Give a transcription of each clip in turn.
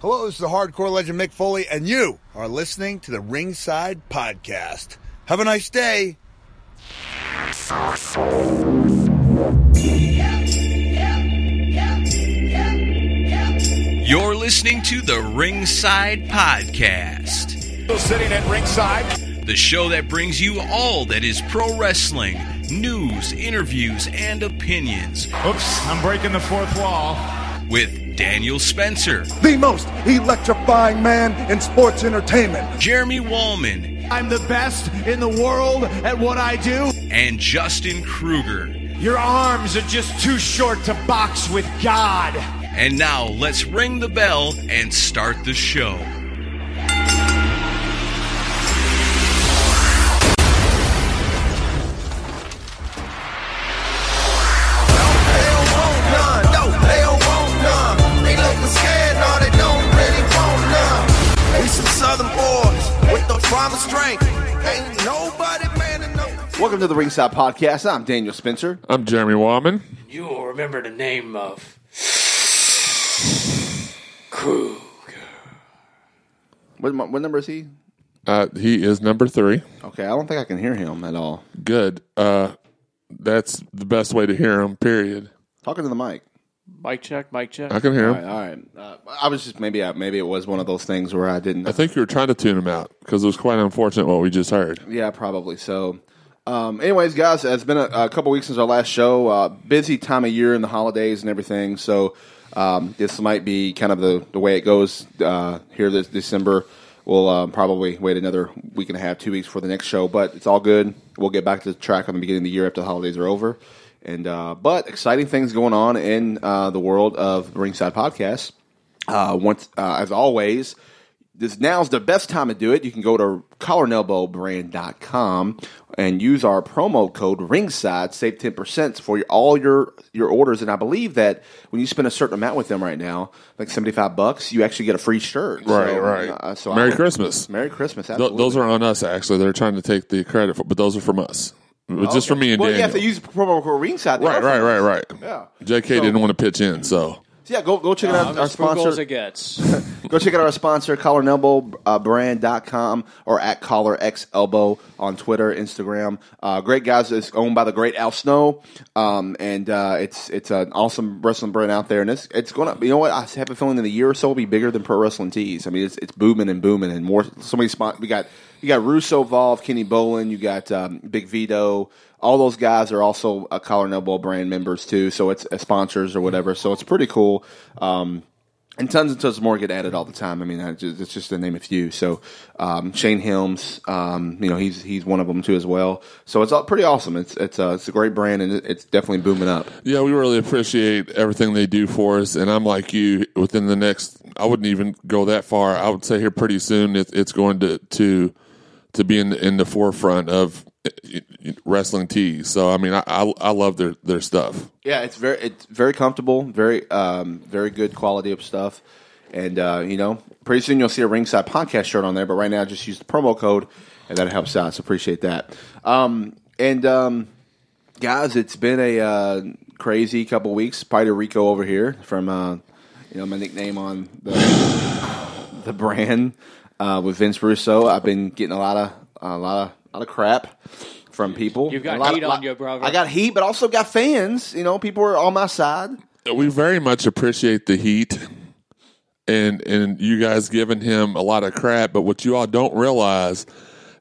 Hello, this is the hardcore legend Mick Foley, and you are listening to the Ringside Podcast. Have a nice day. You're listening to the Ringside Podcast, Still sitting at ringside. the show that brings you all that is pro wrestling news, interviews, and opinions Oops, I'm breaking the fourth wall. with Daniel Spencer, the most electrifying man in sports entertainment. Jeremy Wallman, I'm the best in the world at what I do. and Justin Kruger. Your arms are just too short to box with God. And now let's ring the bell and start the show. Welcome to the Ringside Podcast. I'm Daniel Spencer. I'm Jeremy Wallman. You will remember the name of Krug. What, what number is he? Uh, he is number three. Okay, I don't think I can hear him at all. Good. Uh, that's the best way to hear him. Period. Talking to the mic. Mic check, mic check. I can hear All him. right, all right. Uh, I was just maybe I, maybe it was one of those things where I didn't. I think you were trying to tune him out because it was quite unfortunate what we just heard. Yeah, probably so. Um, anyways, guys, it's been a, a couple weeks since our last show. Uh, busy time of year in the holidays and everything. So um, this might be kind of the, the way it goes uh, here this December. We'll um, probably wait another week and a half, two weeks for the next show, but it's all good. We'll get back to the track on the beginning of the year after the holidays are over. And uh, but exciting things going on in uh, the world of Ringside Podcasts. Uh, once, uh, as always, this now's the best time to do it. You can go to collarandelbowbrand.com and use our promo code ringside, save 10% for your, all your, your orders. And I believe that when you spend a certain amount with them right now, like 75 bucks, you actually get a free shirt. Right, So, right. uh, so Merry would- Christmas. Merry Christmas. Absolutely. those are on us, actually. They're trying to take the credit, for, but those are from us. But Just for me and well, you Daniel. have to use promo code ringside. Right, right, right, right. Yeah. JK So- didn't want to pitch in, so So yeah, go, go check out I'm our as frugal as sponsor. it gets. Go check out our sponsor, Collar and Elbow uh, brand.com or at Collar X Elbow on Twitter, Instagram. Uh, great guys. It's owned by the great Al Snow. Um, and uh, it's it's an awesome wrestling brand out there. And it's it's going to, you know what? I have a feeling in a year or so it'll be bigger than Pro Wrestling Tees. I mean, it's, it's booming and booming and more. So many spot. We got, you got Russo involved, Kenny Bolin, you got um, Big Vito. All those guys are also a Collar and Elbow brand members too. So it's uh, sponsors or whatever. So it's pretty cool. Um, and tons and tons more get added all the time. I mean, I just, it's just to name a few. So um, Shane Helms, um, you know, he's he's one of them too as well. So it's all pretty awesome. It's it's a, it's a great brand and it's definitely booming up. yeah, we really appreciate everything they do for us. And I'm like you. Within the next, I wouldn't even go that far. I would say here pretty soon, it, it's going to to to be in in the forefront of uh, wrestling tees. So I mean, I I, I love their their stuff. Yeah, it's very it's very comfortable, very um, very good quality of stuff. And uh, you know, pretty soon you'll see a ringside podcast shirt on there. But right now, just use the promo code, and that helps out. So appreciate that. Um, and um, guys, it's been a uh, crazy couple weeks. Spider Rico over here from uh, you know my nickname on the the brand uh, with Vince Russo. I've been getting a lot of a lot of a lot of crap from people. You've got A lot heat of- on you, brother. I got heat, but also got fans. You know, people are on my side. we very much appreciate the heat and and you guys giving him a lot of crap but what you all don't realize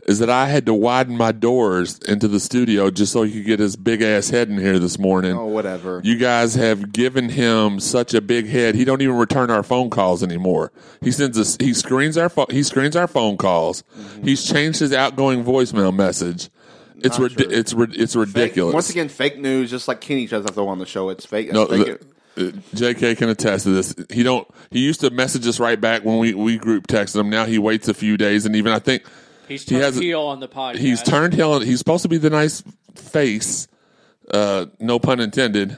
is that I had to widen my doors into the studio just so he could get his big ass head in here this morning. Oh, whatever. You guys have given him such a big head. He don't even return our phone calls anymore. He sends us. He screens our. Pho- he screens our phone calls. Mm-hmm. He's changed his outgoing voicemail message. It's it's rid- it's ridiculous. Fake- once again, fake news. Just like Kenny tries to throw on the show, it's fake. No, fake. the- uh, JK can attest to this. He don't. He used to message us right back when we we group texted him. Now he waits a few days, and even I think He's he turned has- heel on the podcast. he's turned heel. He's supposed to be the nice face, uh, no pun intended.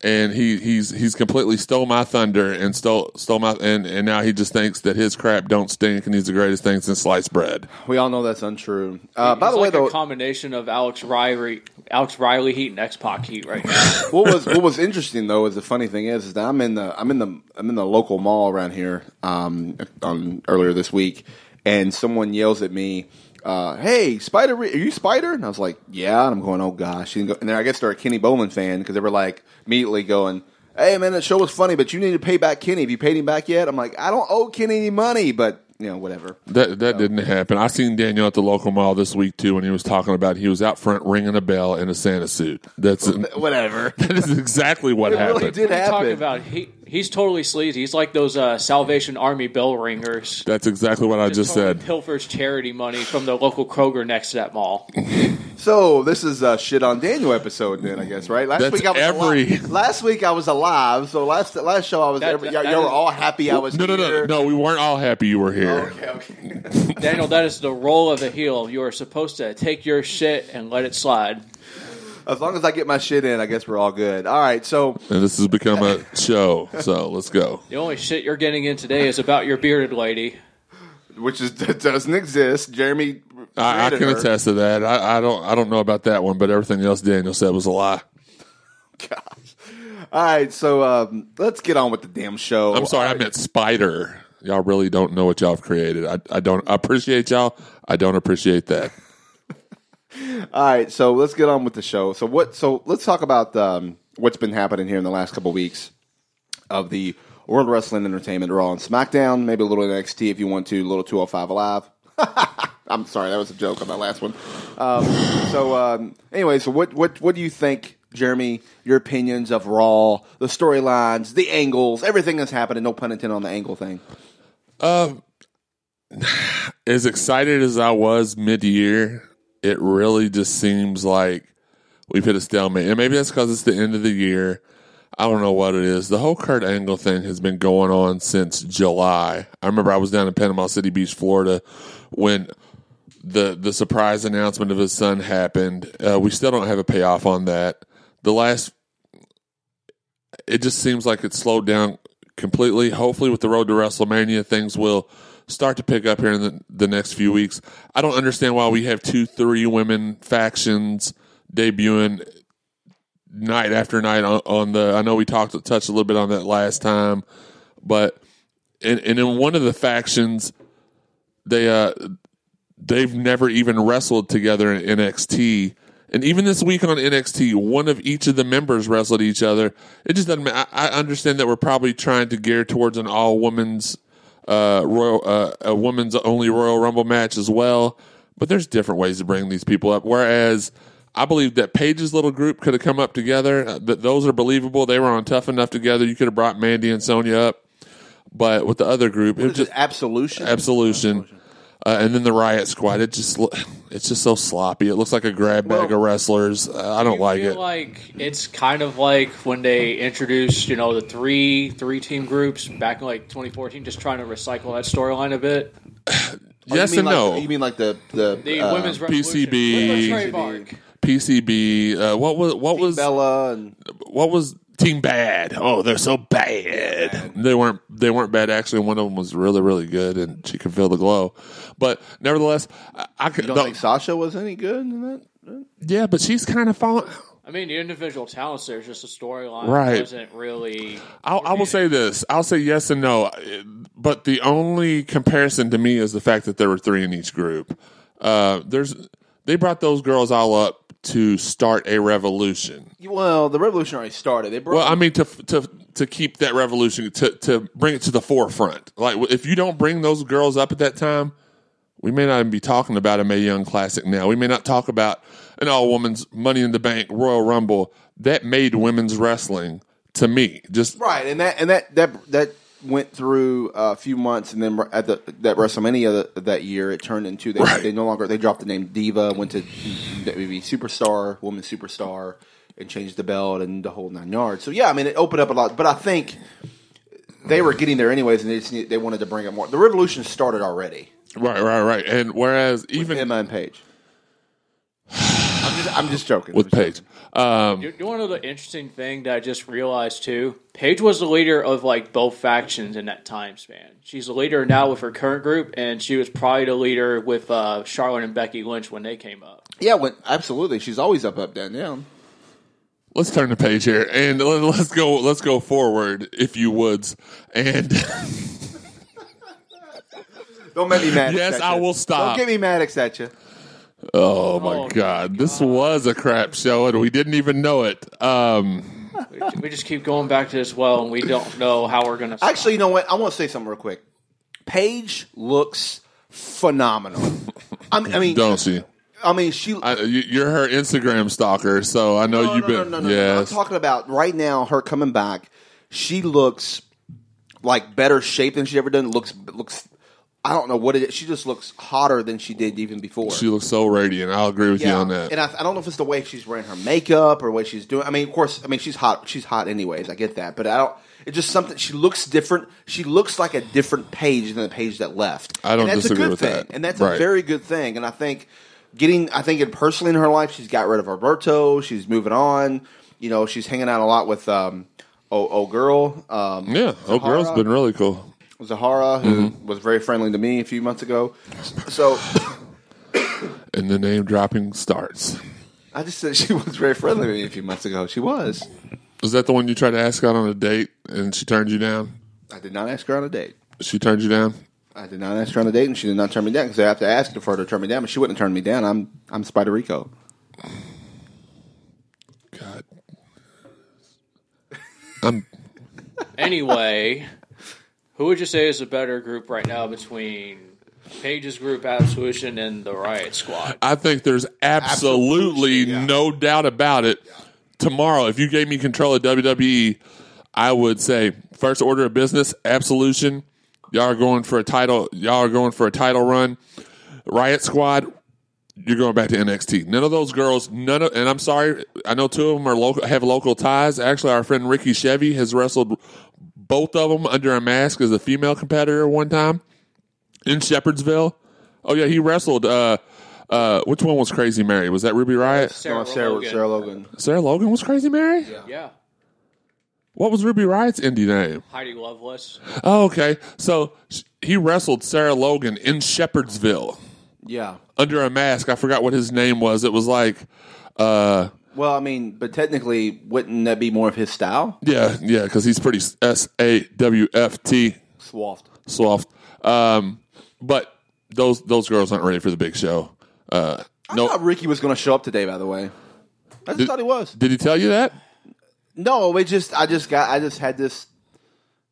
and he he's he's completely stole my thunder and stole stole my and and now he just thinks that his crap don't stink and he's the greatest thing since sliced bread. We all know that's untrue. Uh, by He's the way, like though, a combination of Alex Riley, Alex Riley Heat and X Pac Heat right now. what was what was interesting though is the funny thing is, is that I'm in the I'm in the I'm in the local mall around here um, on earlier this week, and someone yells at me, uh, "Hey, Spider, are you Spider?" And I was like, "Yeah," and I'm going, "Oh gosh," and, then I guess they're a Kenny Bolin fan because they were like immediately going. Hey man, that show was funny, but you need to pay back Kenny. Have you paid him back yet? I'm like, I don't owe Kenny any money, but you know, whatever. That that didn't happen. I seen Daniel at the local mall this week too when he was talking about he was out front ringing a bell in a Santa suit. That's Whatever. that is exactly what It really happened. did What are you talking about? He, he's totally sleazy. He's like those uh, Salvation Army bell ringers. That's exactly what I just Totally said. Pilfers charity money from the local Kroger next to that mall. So this is a shit on Daniel episode, then I guess, right? Last That's week I was every- alive. Last week I was alive. So last last show I was. That- every, that- y'all, y'all were that- all happy I was. No, no, no, here. no. We weren't all happy you were here. Okay, okay. Daniel, that is the role of a heel. You are supposed to take your shit and let it slide. As long as I get my shit in, I guess we're all good. All right, so And this has become a show. So let's go. The only shit you're getting in today is about your bearded lady. which is doesn't exist. Jeremy, I, I created can her. attest to that. I, I don't. I don't know about that one, but everything else Daniel said was a lie. Gosh. All right, so um, let's get on with the damn show. I'm sorry, I meant spider. Y'all really don't know what y'all have created. I, I don't I appreciate y'all. I don't appreciate that. All right, so let's get on with the show. So what? So let's talk about um, what's been happening here in the last couple weeks of the World Wrestling Entertainment Raw and SmackDown. Maybe a little NXT if you want to. A little 205 Alive. I'm sorry, that was a joke on that last one. Um, so um, anyway, so what what what do you think, Jeremy? Your opinions of Raw, the storylines, the angles, everything that's happening. No pun intended on the angle thing. Um, as excited as I was mid year, it really just seems like we've hit a stalemate. And maybe that's because it's the end of the year. I don't know what it is. The whole Kurt Angle thing has been going on since July. I remember I was down in Panama City Beach, Florida, when the the surprise announcement of his son happened. Uh, we still don't have a payoff on that. The last, it just seems like it's slowed down completely. Hopefully, with the road to WrestleMania, things will start to pick up here in the, the next few weeks. I don't understand why we have two, three women factions debuting night after night on, on the. I know we talked touched a little bit on that last time, but and, and in one of the factions, they uh they've never even wrestled together in NXT. And even this week on NXT, one of each of the members wrestled each other. It just doesn't. I, I understand that we're probably trying to gear towards an all women's uh, royal, uh, a women's only Royal Rumble match as well. But there's different ways to bring these people up. Whereas I believe that Paige's little group could have come up together. uh, That those are believable. They were on tough enough together. You could have brought Mandy and Sonya up. But with the other group, it was Is it just absolution? Absolution. Uh, and then the Riot Squad. It just it's just so sloppy. It looks like a grab bag of wrestlers. Uh, I don't You like feel it. like it's kind of like when they introduced, you know, the three three team groups back in like 2014, just trying to recycle that storyline a bit. Yes you mean and no. You mean like the the, The uh, women's revolution. PCB. With the trademark. PCB. Uh, what was what was Bella and what was Team Bad? Oh, they're so bad. They weren't. They weren't bad. Actually, one of them was really, really good, and she could feel the glow. But nevertheless, I, I could. you don't the- think Sasha was any good in that? yeah, but she's kind of falling. I mean, the individual talents there's just a storyline Right. wasn't really. I'll, I will say this. I'll say yes and no. But the only comparison to me is the fact that there were three in each group. Uh, there's they brought those girls all up to start a revolution. Well, the revolution already started. They brought Well, I mean to to to keep that revolution to to bring it to the forefront. Like if you don't bring those girls up at that time, we may not even be talking about a Mae Young Classic now. We may not talk about an all women's Money in the Bank Royal Rumble that made women's wrestling to me. Just right, and that and that that that went through a few months, and then at the that WrestleMania that, year, it turned into they, Right. they no longer they dropped the name Diva, went to maybe Superstar, Woman Superstar, and changed the belt and the whole nine yards. So yeah, I mean it opened up a lot, but I think they were getting there anyways, and they just need, they wanted to bring it more. The revolution started already. right, right, right. And whereas With even Emma and Paige. I'm just, joking. with I'm just Paige. Um, You you want to know the interesting thing that I just realized too? Paige was the leader of like both factions in that time span. She's the leader now with her current group, and she was probably the leader with uh, Charlotte and Becky Lynch when they came up. Yeah, when, absolutely. She's always up, up, down, down. let's turn the page here and let- let's go. Let's go forward, if you woods. And Don't make me mad. Yes, at I will stop. Don't get me Maddox at you. Oh my Oh, god, this was a crap show, and we didn't even know it. Um, We, we just keep going back to this well, and we don't know how we're going to. Actually, you know what? I want to say something real quick. Paige looks phenomenal. I mean, I mean, don't she? I mean, she. I, you- you're her Instagram stalker, so I know no, you've no, been. no, no, no, no. I'm talking about right now. Her coming back, she looks like better shape than she ever done. Looks looks. I don't know what it is. She just looks hotter than she did even before. she looks so radiant. I'll agree with you on that. And I, I don't know if it's the way she's wearing her makeup or way she's doing. I mean, of course, I mean she's hot. She's hot anyways. I get that, but I don't. It's just something. She looks different. She looks like a different page than the page that left. I don't and that's disagree a good with thing, that. and that's Right. a very good thing. And I think getting. I think it personally in her life, she's got rid of Roberto. She's moving on. You know, she's hanging out a lot with um, oh, oh girl. Um, yeah, oh, girl's been really cool. Zahara, who Mm-hmm. was very friendly to me a few months ago. So And the name dropping starts. I just said she was very friendly to me a few months ago. She was. Was that the one you tried to ask out on a date and she turned you down? I did not ask her on a date. She turned you down. I did not ask her on a date, and she did not turn me down because I have to ask her for her to turn me down. But she wouldn't turn me down. I'm I'm Spider Rico. God, I'm. Anyway, who would you say is a better group right now between Paige's group, Absolution, and the Riot Squad? I think there's absolutely Absolutely, yeah. no doubt about it. Tomorrow, if you gave me control of WWE, I would say first order of business, Absolution. Y'all are going for a title. Y'all are going for a title run. Riot Squad. You're going back to NXT. None of those girls. None of. And I'm sorry. I know two of them are local. Have local ties. Actually, our friend Ricky Chevy has wrestled both of them under a mask as a female competitor one time in Shepherdsville. Oh yeah, he wrestled. Uh, uh, which one was Crazy Mary? Was that Ruby Riott? Sarah, No, Sarah, Logan. Sarah Logan. Sarah Logan was Crazy Mary. Yeah, What was Ruby Riott's indie name? Heidi Lovelace. Oh, okay. So he wrestled Sarah Logan in Shepherdsville Yeah. under a mask. I forgot what his name was. It was like, uh, Well, I mean, but technically, wouldn't that be more of his style? yeah, yeah, because he's pretty S A W F T Swaft. soft. Um, but those those girls aren't ready for the big show. Uh, I no, thought Ricky was going to show up today. By the way, I just Did- thought he was. did he tell you that? No, it just I just got I just had this.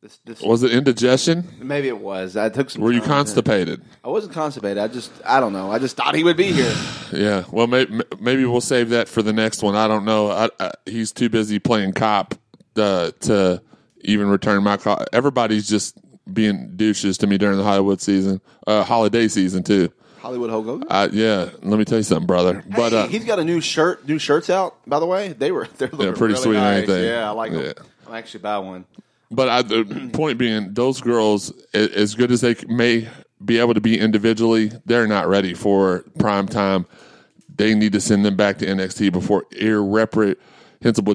This, this Was it indigestion? maybe it was. I took some. Were you constipated? I wasn't constipated. I just I don't know. I just thought he would be here. Yeah. Well, maybe, maybe we'll save that for the next one. I don't know. I, I, he's too busy playing cop uh, to even return my call. Everybody's just being douches to me during the Hollywood season, uh, holiday season too. Hollywood Hogan. Uh, yeah. Let me tell you something, brother. But uh, he's got a new shirt, new shirts out. By the way, they were they're looking pretty really sweet, nice. Yeah, I like them. Yeah. I'm actually buy one. But I, the point being, those girls, as good as they may be able to be individually, they're not ready for prime time. They need to send them back to NXT before irreparable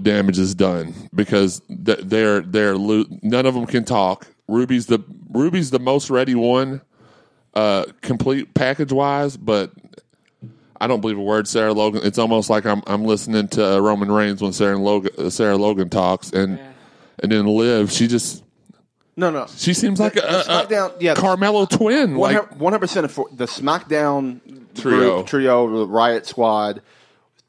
damage is done because they're they're none of them can talk. Ruby's the Ruby's the most ready one, uh, complete package wise, but. I don't believe a word Sarah Logan. It's almost like I'm I'm listening to uh, Roman Reigns when Sarah Logan uh, Sarah Logan talks, and and then Liv, she just No, no. she seems like a, The a- a SmackDown- yeah. Carmelo twin. Like One hundred percent of the SmackDown Trio. group, trio, the Riot Squad.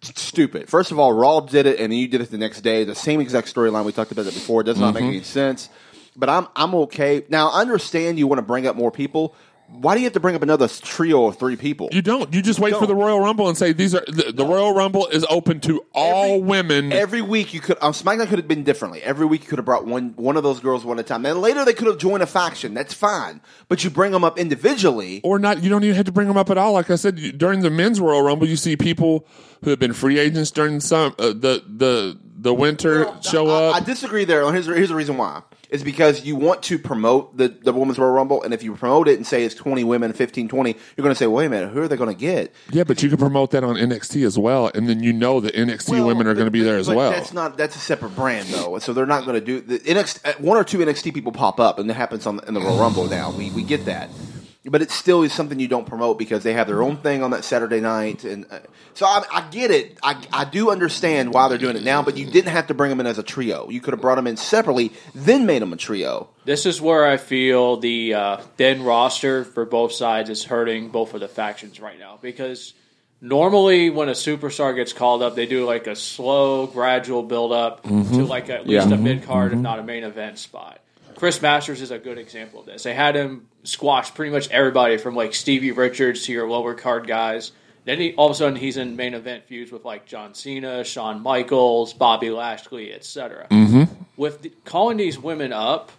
Stupid. First of all, Raw did it, and then you did it the next day. The same exact storyline. We talked about it before. It does not Mm-hmm. make any sense. But I'm I'm okay now. I understand you want to bring up more people. Why do you have to bring up another trio of three people? you don't. You just wait for don't. the Royal Rumble and say these are the, the Royal Rumble is open to all Every- women. Every week you could um, SmackDown could have been differently. Every week you could have brought one one of those girls one at a time. Then later they could have joined a faction. That's fine. But you bring them up individually. or not. You don't even have to bring them up at all. Like I said, during the men's Royal Rumble, you see people who have been free agents during some uh, the the the winter show I, up. I disagree there. Here's, here's the reason why. It's because you want to promote the, the Women's Royal Rumble, and if you promote it and say it's 20 women, 15, 20, you're going to say, wait a minute, who are they going to get? yeah, but you can promote that on NXT as well, and then you know the NXT Well, women are going to be there as but well. That's not that's a separate brand though, so they're not going to do the NXT. uh, One or two NXT people pop up, and it happens on in the Royal Rumble now. We we get that, but it still is something you don't promote because they have their own thing on that Saturday night, and uh, so I, I get it. I I do understand why they're doing it now, but you didn't have to bring them in as a trio. You could have brought them in separately, then made them a trio. This is where I feel the uh, thin roster for both sides is hurting both of the factions right now because normally when a superstar gets called up, they do like a slow, gradual build up to like at least Yeah. a mid card, if not a main event spot. Chris Masters is a good example of this. They had him squash pretty much everybody from like Stevie Richards to your lower card guys. Then he, all of a sudden he's in main event feuds with like John Cena, Shawn Michaels, Bobby Lashley, etc. Mm-hmm. With the, calling these women up,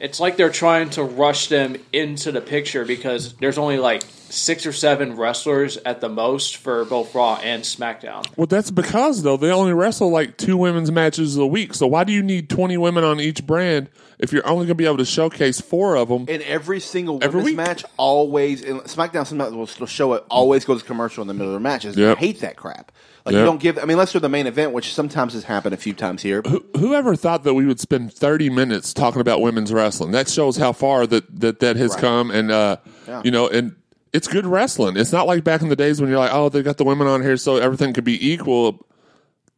it's like they're trying to rush them into the picture because there's only like six or seven wrestlers at the most for both Raw and SmackDown. well, that's because though they only wrestle like two women's matches a week. So why do you need twenty women on each brand if you're only going to be able to showcase four of them? And every single Every women's week. match always and SmackDown sometimes will still show it always goes commercial in the middle of the matches. Yep. I hate that crap. Like you Yep. don't give. I mean, unless they're the main event, which sometimes has happened a few times here. Whoever thought that we would spend 30 minutes talking about women's wrestling? That shows how far that that, that has come, and uh, you know, and it's good wrestling. It's not like back in the days when you're like, oh, they got the women on here, so everything could be equal.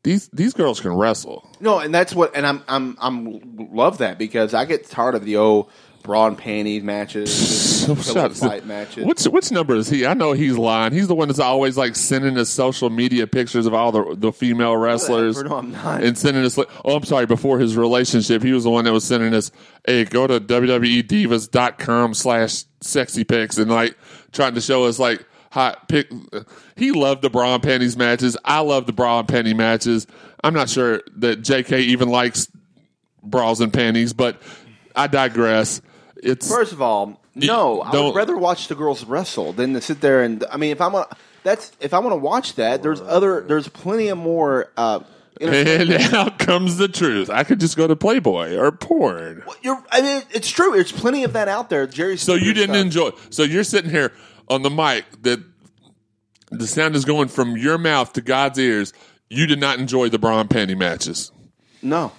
These these girls can wrestle. No, and that's what. And I'm I'm I'm love that because I get tired of the old bra and panties matches, So pillow shut- fight matches. Which which number is he? I know he's lying. He's the one that's always like sending us social media pictures of all the the female wrestlers. No, I'm not. And sending us. like- Oh, I'm sorry. Before his relationship, he was the one that was sending us. Hey, go to www.divas.com slash sexy pics and like trying to show us like hot pic. He loved the bra and panties matches. I love the bra and panty matches. I'm not sure that J.K. even likes bras and panties, but I digress. It's First of all, no, I don't- would rather watch the girls wrestle than to sit there and. I mean, if I'm gonna, that's if I want to watch that, there's other, there's plenty of more. Uh, And out comes the truth. I could just go to Playboy or porn. You're, I mean, it's true. There's plenty of that out there. Jerry. So you didn't stuff. enjoy. So you're sitting here on the mic that the sound is going from your mouth to God's ears. You did not enjoy the bra and panty matches. No.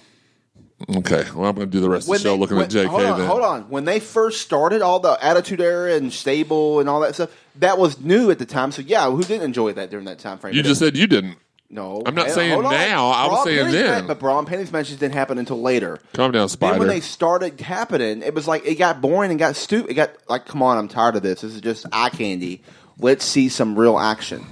Okay, well I'm going to do the rest of the show they- looking when- at JK. Hold on, then hold on. When they first started, all the Attitude Era and Stable and all that stuff, that was new at the time. So yeah, who didn't enjoy that during that time frame? you just said you didn't. no. I'm not saying now. I was saying then. ma- but bra and panties matches didn't happen until later. Calm down, Then Spider. when they started happening, it was like it got boring and got stupid. It got like, come on, I'm tired of this. This is just eye candy. Let's see some real action.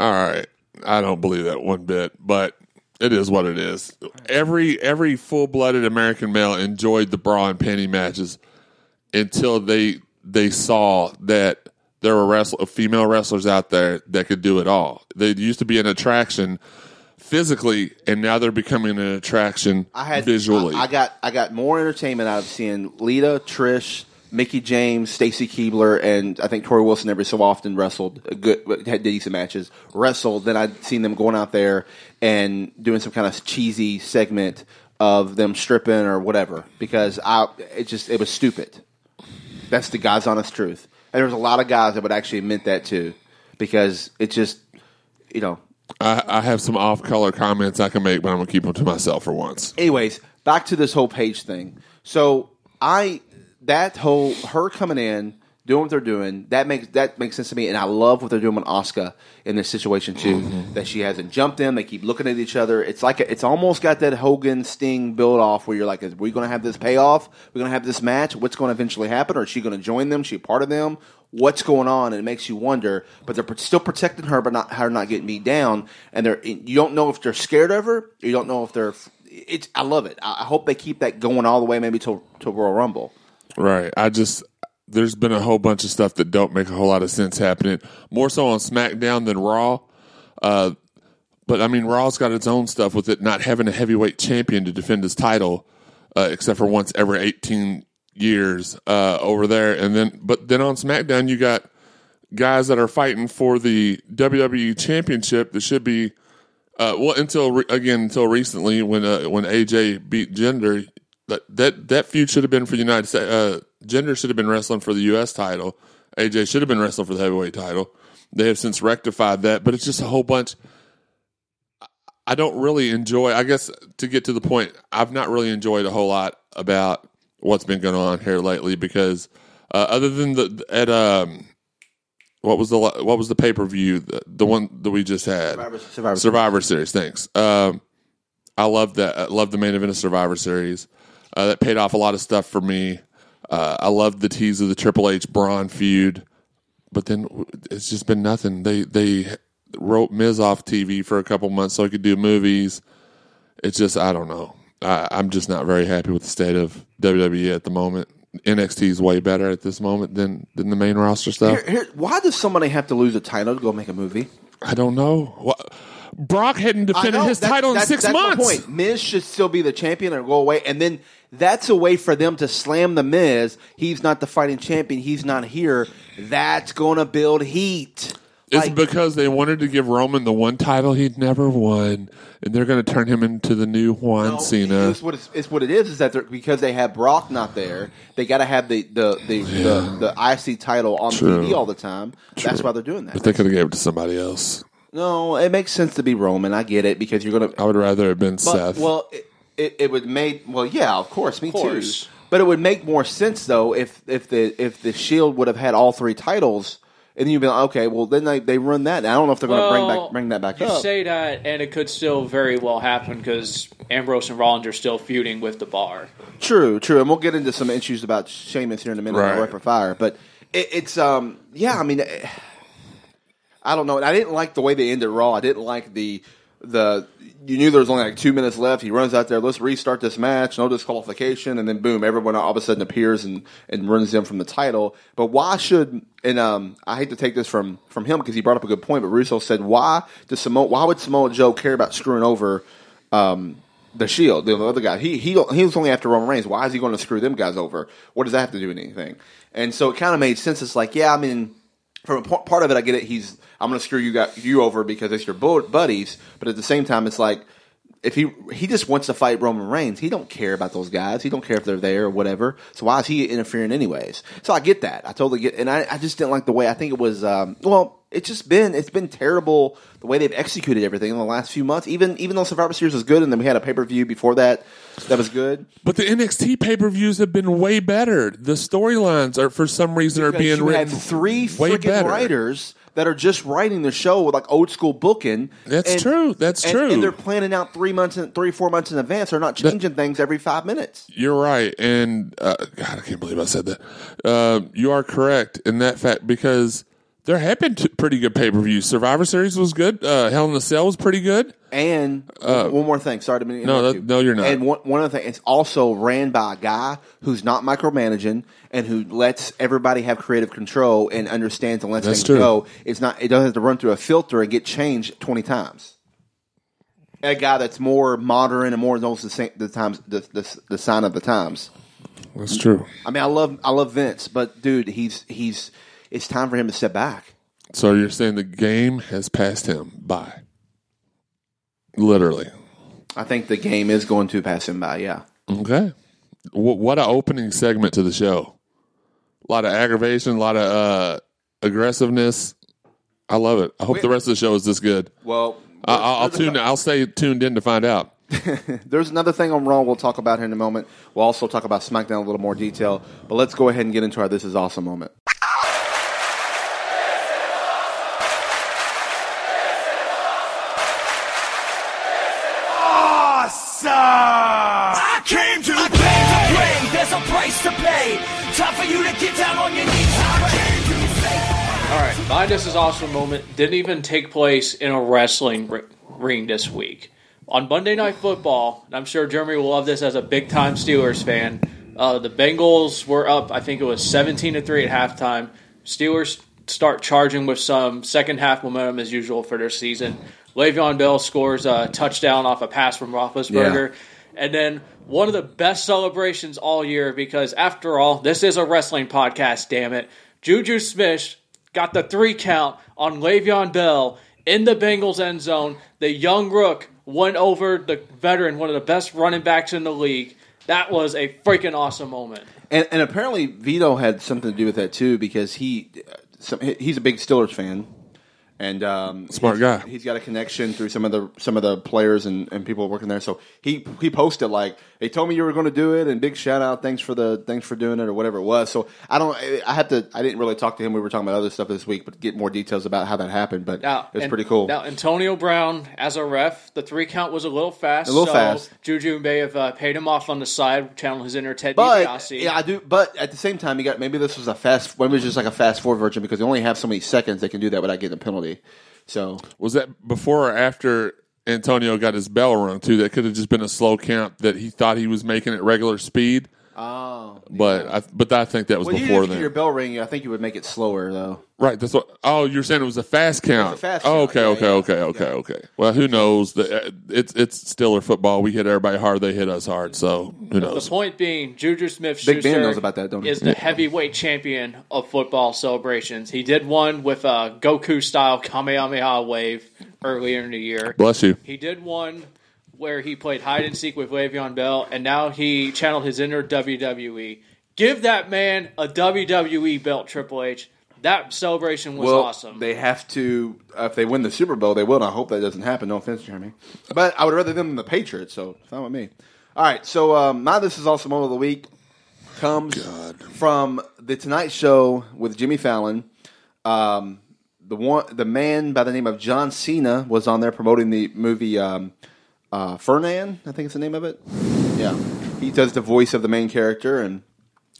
All right, I don't believe that one bit, but it is what it is. Every every full blooded American male enjoyed the bra and panty matches until they they saw that there were wrestle, female wrestlers out there that could do it all. They used to be an attraction physically, and now they're becoming an attraction I had visually. I, I got I got more entertainment out of seeing Lita, Trish, Mickie James, Stacy Keibler, and I think Torrie Wilson every so often wrestled good had decent matches. Wrestled, then I'd seen them going out there and doing some kind of cheesy segment of them stripping or whatever because I it just it was stupid. That's the guy's honest truth. And there was a lot of guys that would actually admit that too because it just you know I, I have some off color comments I can make, but I'm gonna keep them to myself for once. anyways, back to this whole page thing. So I that whole her coming in, doing what they're doing, that makes that makes sense to me, and I love what they're doing with Asuka in this situation too. Mm-hmm. That she hasn't jumped in, they keep looking at each other. It's like a, it's almost got that Hogan Sting build off where you're like, is we going to have this payoff? We're going to have this match. What's going to eventually happen? Or is she going to join them? Is she a part of them? What's going on? And it makes you wonder. But they're still protecting her, but not her not getting beat down. And they're you don't know if they're scared of her. You don't know if they're. It's I love it. I I hope they keep that going all the way, maybe to to Royal Rumble. Right. I just there's been a whole bunch of stuff that don't make a whole lot of sense happening. More so on SmackDown than Raw. Uh, but I mean, Raw's got its own stuff with it not having a heavyweight champion to defend his title, uh, except for once every 18 years uh, over there. And then, but then on SmackDown, you got guys that are fighting for the WWE Championship that should be Uh, well, until re- again, until recently, when uh, when AJ beat Jinder, that that that feud should have been for the United States. Uh, Jinder should have been wrestling for the U.S. title. AJ should have been wrestling for the heavyweight title. They have since rectified that, but it's just a whole bunch. I- don't really enjoy. I guess to get to the point, I've not really enjoyed a whole lot about what's been going on here lately because uh, other than the at um, what was the what was the pay per view the, the one that we just had Survivor- Survivor Survivor Series. Thanks. Um, I love that. I love the main event of Survivor Series. Uh, that paid off a lot of stuff for me. Uh, I loved the tease of the Triple H Braun feud, but then it's just been nothing. They they wrote Miz off TV for a couple months so he could do movies. It's just I don't know. I, I'm just not very happy with the state of WWE at the moment. NXT is way better at this moment than than the main roster stuff. Here, here, why does somebody have to lose a title to go make a movie? I don't know. What, Brock hadn't defended know, his title in six that's months. My point. Miz should still be the champion or go away, and then that's a way for them to slam the Miz. He's not the fighting champion. He's not here. That's going to build heat. It's Like- because they wanted to give Roman the one title he'd never won, and they're going to turn him into the new John No, Cena. It's what, it's, it's what it is. Is that because they have Brock not there, they got to have the the the, the the IC title on True. TV all the time. That's why they're doing that. But they could have gave it to somebody else. no, it makes sense to be Roman. I get it because you're gonna. I would rather have been But, Seth. well, it, it, it would make well, yeah, of course, me course. too. But it would make more sense though if if the if the Shield would have had all three titles, and you'd be like, okay, well then they, they run that. And I don't know if they're going to bring Well, back bring that back you up. say that, and it could still very well happen because Ambrose and Rollins are still feuding with the bar. True, true, and we'll get into some issues about Sheamus here in a minute, Right. right. rapid fire. But it, it's um, yeah, I mean, eh, I don't know. I didn't like the way they ended Raw. I didn't like the the. You knew there was only like two minutes left. He runs out there. Let's restart this match. No disqualification, and then boom, everyone all of a sudden appears and and runs them from the title. But why should and um, I hate to take this from from him because he brought up a good point. But Russo said, why does Samoa? Why would Samoa Joe care about screwing over? Um, the Shield, the other guy, he he he was only after Roman Reigns. Why is he going to screw them guys over? What does that have to do with anything? And so it kind of made sense. It's like, yeah, I mean, from a part of it, I get it. He's I'm going to screw you got you over because it's your bu- buddies. But at the same time, it's like if he he just wants to fight Roman Reigns, he don't care about those guys. He don't care if they're there or whatever. So why is he interfering anyways? So I get that. I totally get, and I, I just didn't like the way. I think it was um, well. It's just been it's been terrible the way they've executed everything in the last few months. Even even though Survivor Series was good, and then we had a pay per view before that that was good. but the NXT pay per views have been way better. The storylines are for some reason are being you written three freaking writers that are just writing the show with like old school booking. That's true. That's and- true. And they're planning out three months, in, three four months in advance. They're not changing things every five minutes. You're right, and uh, God, I can't believe I said that. Uh, you are correct in that fact because there have been t- pretty good pay per views. Survivor Series was good. Uh, Hell in a Cell was pretty good. And one more thing. Sorry to interrupt Uh, no, that- you. no, you're not. And one, one other thing, it's also ran by a guy who's not micromanaging and who lets everybody have creative control and understands and lets That's things true. go. It's not. It doesn't have to run through a filter and get changed twenty times. A guy that's more modern and more knows the, the times, the, the the sign of the times. That's true. I mean, I love I love Vince, but dude, he's he's it's time for him to step back. So you're saying the game has passed him by, literally. I think the game is going to pass him by. Yeah. Okay. W- what an opening segment to the show. A lot of aggravation, a lot of uh, aggressiveness. I love it. I hope the rest of the show is this good. Well, I- I'll, I'll tune. I'll stay tuned in to find out. There's another thing on Raw we'll talk about here in a moment. We'll also talk about SmackDown in a little more detail. But let's go ahead and get into our This Is Awesome moment. I came to play. There's a price to pay. Time for you to get down on your knees. All right, my this is awesome moment didn't even take place in a wrestling ri- ring this week. On Monday Night Football, and I'm sure Jeremy will love this as a big time Steelers fan. Uh, the Bengals were up, I think it was 17 to three at halftime. Steelers start charging with some second half momentum as usual for their season. Le'Veon Bell scores a touchdown off a pass from Roethlisberger. And then one of the best celebrations all year because, after all, this is a wrestling podcast, damn it. Juju Smith got the three count on Le'Veon Bell in the Bengals end zone. The young rook went over the veteran, one of the best running backs in the league. That was a freaking awesome moment. And, and apparently Vito had something to do with that too because he some, he's a big Steelers fan. And um, Smart he's- guy. He's got a connection through some of the some of the players and, and people working there. So he he posted like, "They told me you were going to do it, and big shout out, thanks for the thanks for doing it or whatever it was." So I don't, I had to, I didn't really talk to him. We were talking about other stuff this week, but get more details about how that happened. But Now, it was and- pretty cool. Now, Antonio Brown as a ref, the three count was a little fast. A little so fast. Juju may have uh, paid him off on the side, channel his inner Ted But DiBiase. yeah, I do. But at the same time, you got maybe this was a fast. Maybe it was just like a fast forward version because they only have so many seconds they can do that without getting a penalty. So Was that before or after Antonio got his bell rung too? That could have just been a slow count that he thought he was making at regular speed. Oh, But I, but I think that was well, before didn't then. your bell ring. I think you would make it slower though. Right. That's what. Oh, you're saying it was a fast count. a fast oh, count, okay, yeah, okay, yeah, okay, okay, okay. Well, who knows? The, uh, it's it's Steeler football. We hit everybody hard. They hit us hard. So who The point being, Juju Smith Big Ben Schuster knows about that, don't he? is the heavyweight champion of football celebrations. He did one with a Goku style Kamehameha wave earlier in the year. Bless you. He did one where he played hide and seek with Le'Veon Bell, and now he channeled his inner WWE. Give that man a WWE belt, Triple H. That celebration was well, awesome. they have to. Uh, if they win the Super Bowl, they will. And I hope that doesn't happen. No offense, Jeremy, but I would rather them than the Patriots. So it's not with me. All right. So um, my this is also moment of the week comes from the Tonight Show with Jimmy Fallon. Um, the one, the man by the name of John Cena was on there promoting the movie um, uh, Ferdinand. I think it's the name of it. Yeah, he does the voice of the main character, and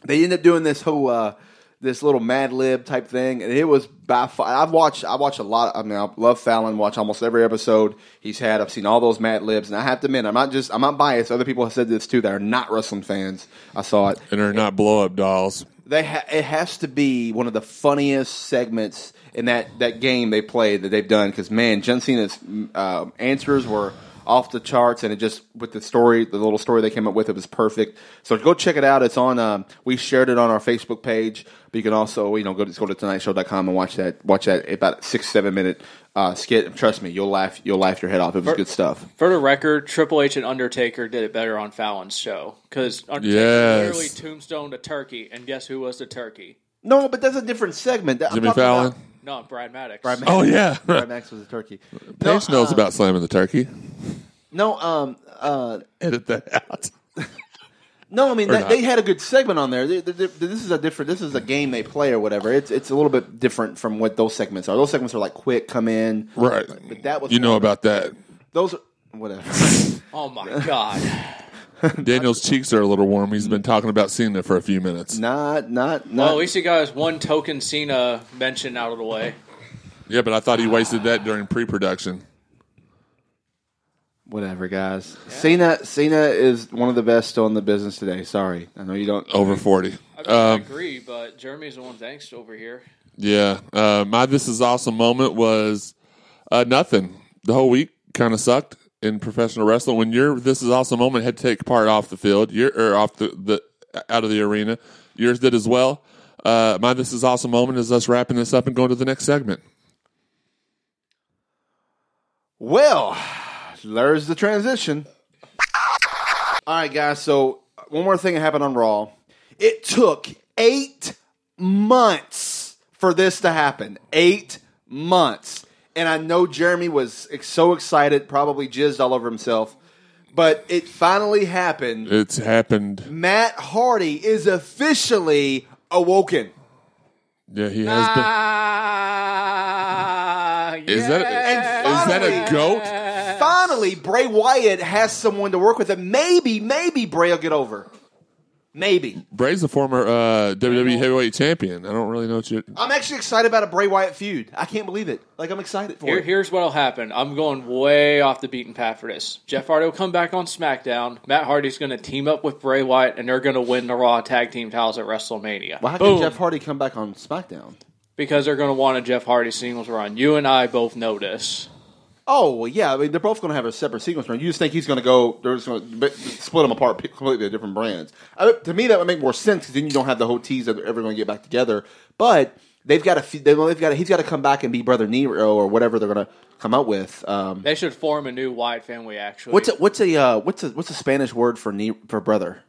they end up doing this whole uh, this little Mad Lib type thing, and it was by far. I've watched I watched a lot. I mean, I love Fallon. Watch almost every episode he's had. I've seen all those Mad Libs, and I have to admit, I'm not just I'm not biased. Other people have said this too that are not wrestling fans. I saw it. And they're not blow up dolls. They ha- it has to be one of the funniest segments in that, that game they played that they've done because man, John Cena's uh, answers were off the charts, and it just with the story, the little story they came up with, it was perfect. So go check it out. It's on. Um, we shared it on our Facebook page, but you can also you know go to go to tonightshow.com and watch that watch that about six seven minute uh, skit. Trust me, you'll laugh you'll laugh your head off. It was good stuff. For the record, Triple H and Undertaker did it better on Fallon's show because Undertaker Yes. literally tombstoned a turkey, and guess who was the turkey? No, but that's a different segment. I'm Jimmy Fallon. about- No, Brad Maddox. Brad Max. Oh yeah. Brad Max was a turkey. Paige No, knows uh, about slamming the turkey. No, um, uh, Edit that out. No, I mean that, they had a good segment on there. They- they- they- This is a different. This is a game they play or whatever. It's it's a little bit different from what those segments are. Those segments are like quick, come in, Right. But that was You know about that. those. Are, whatever. Oh my god. Daniel's cheeks are a little warm. He's been talking about Cena for a few minutes. not not Well, at least you got his one token Cena mention out of the way. Yeah, but I thought he wasted that during pre-production. whatever, guys. Cena Cena is one of the best still in the business today. Sorry, I know you don't. Over forty. I, mean, I Um, agree, but Jeremy's the one thanks over here. Yeah, uh, my this is awesome moment was uh, nothing. The whole week kind of sucked in professional wrestling. When your this is awesome moment had to take part off the field, your or off the, the out of the arena. Yours did as well. Uh, my this is awesome moment is us wrapping this up and going to the next segment. Well, there's the transition. All right, guys. So one more thing that happened on Raw. It took eight months for this to happen. Eight months, and I know Jeremy was ex- so excited, probably jizzed all over himself. But it finally happened. It's happened. Matt Hardy is officially awoken. Yeah, he has been. Ah, Is that is that a goat? Finally, Bray Wyatt has someone to work with, and maybe, maybe Bray will get over. Maybe. Bray's a former uh, WWE heavyweight champion. I don't really know what you. I'm actually excited about a Bray Wyatt feud. I can't believe it. Like I'm excited for Here, it. here's what'll happen. I'm going way off the beaten path for this. Jeff Hardy will come back on SmackDown. Matt Hardy's going to team up with Bray Wyatt, and they're going to win the Raw Tag Team titles at WrestleMania. Well, how Boom. can Jeff Hardy come back on SmackDown? because they're going to want a Jeff Hardy singles run. You and I both know this. Oh well, yeah. I mean, they're both going to have a separate sequence run. You just think he's going to go? They're just going to split them apart, pick completely at different brands. I, to me, that would make more sense because then you don't have the whole tease that they're ever going to get back together. But they've got to they, they've got to, he's got to come back and be brother Nero or whatever they're gonna come up with. Um, They should form a new Wyatt family. Actually, what's a, what's a uh, what's a what's a Spanish word for ne- for brother?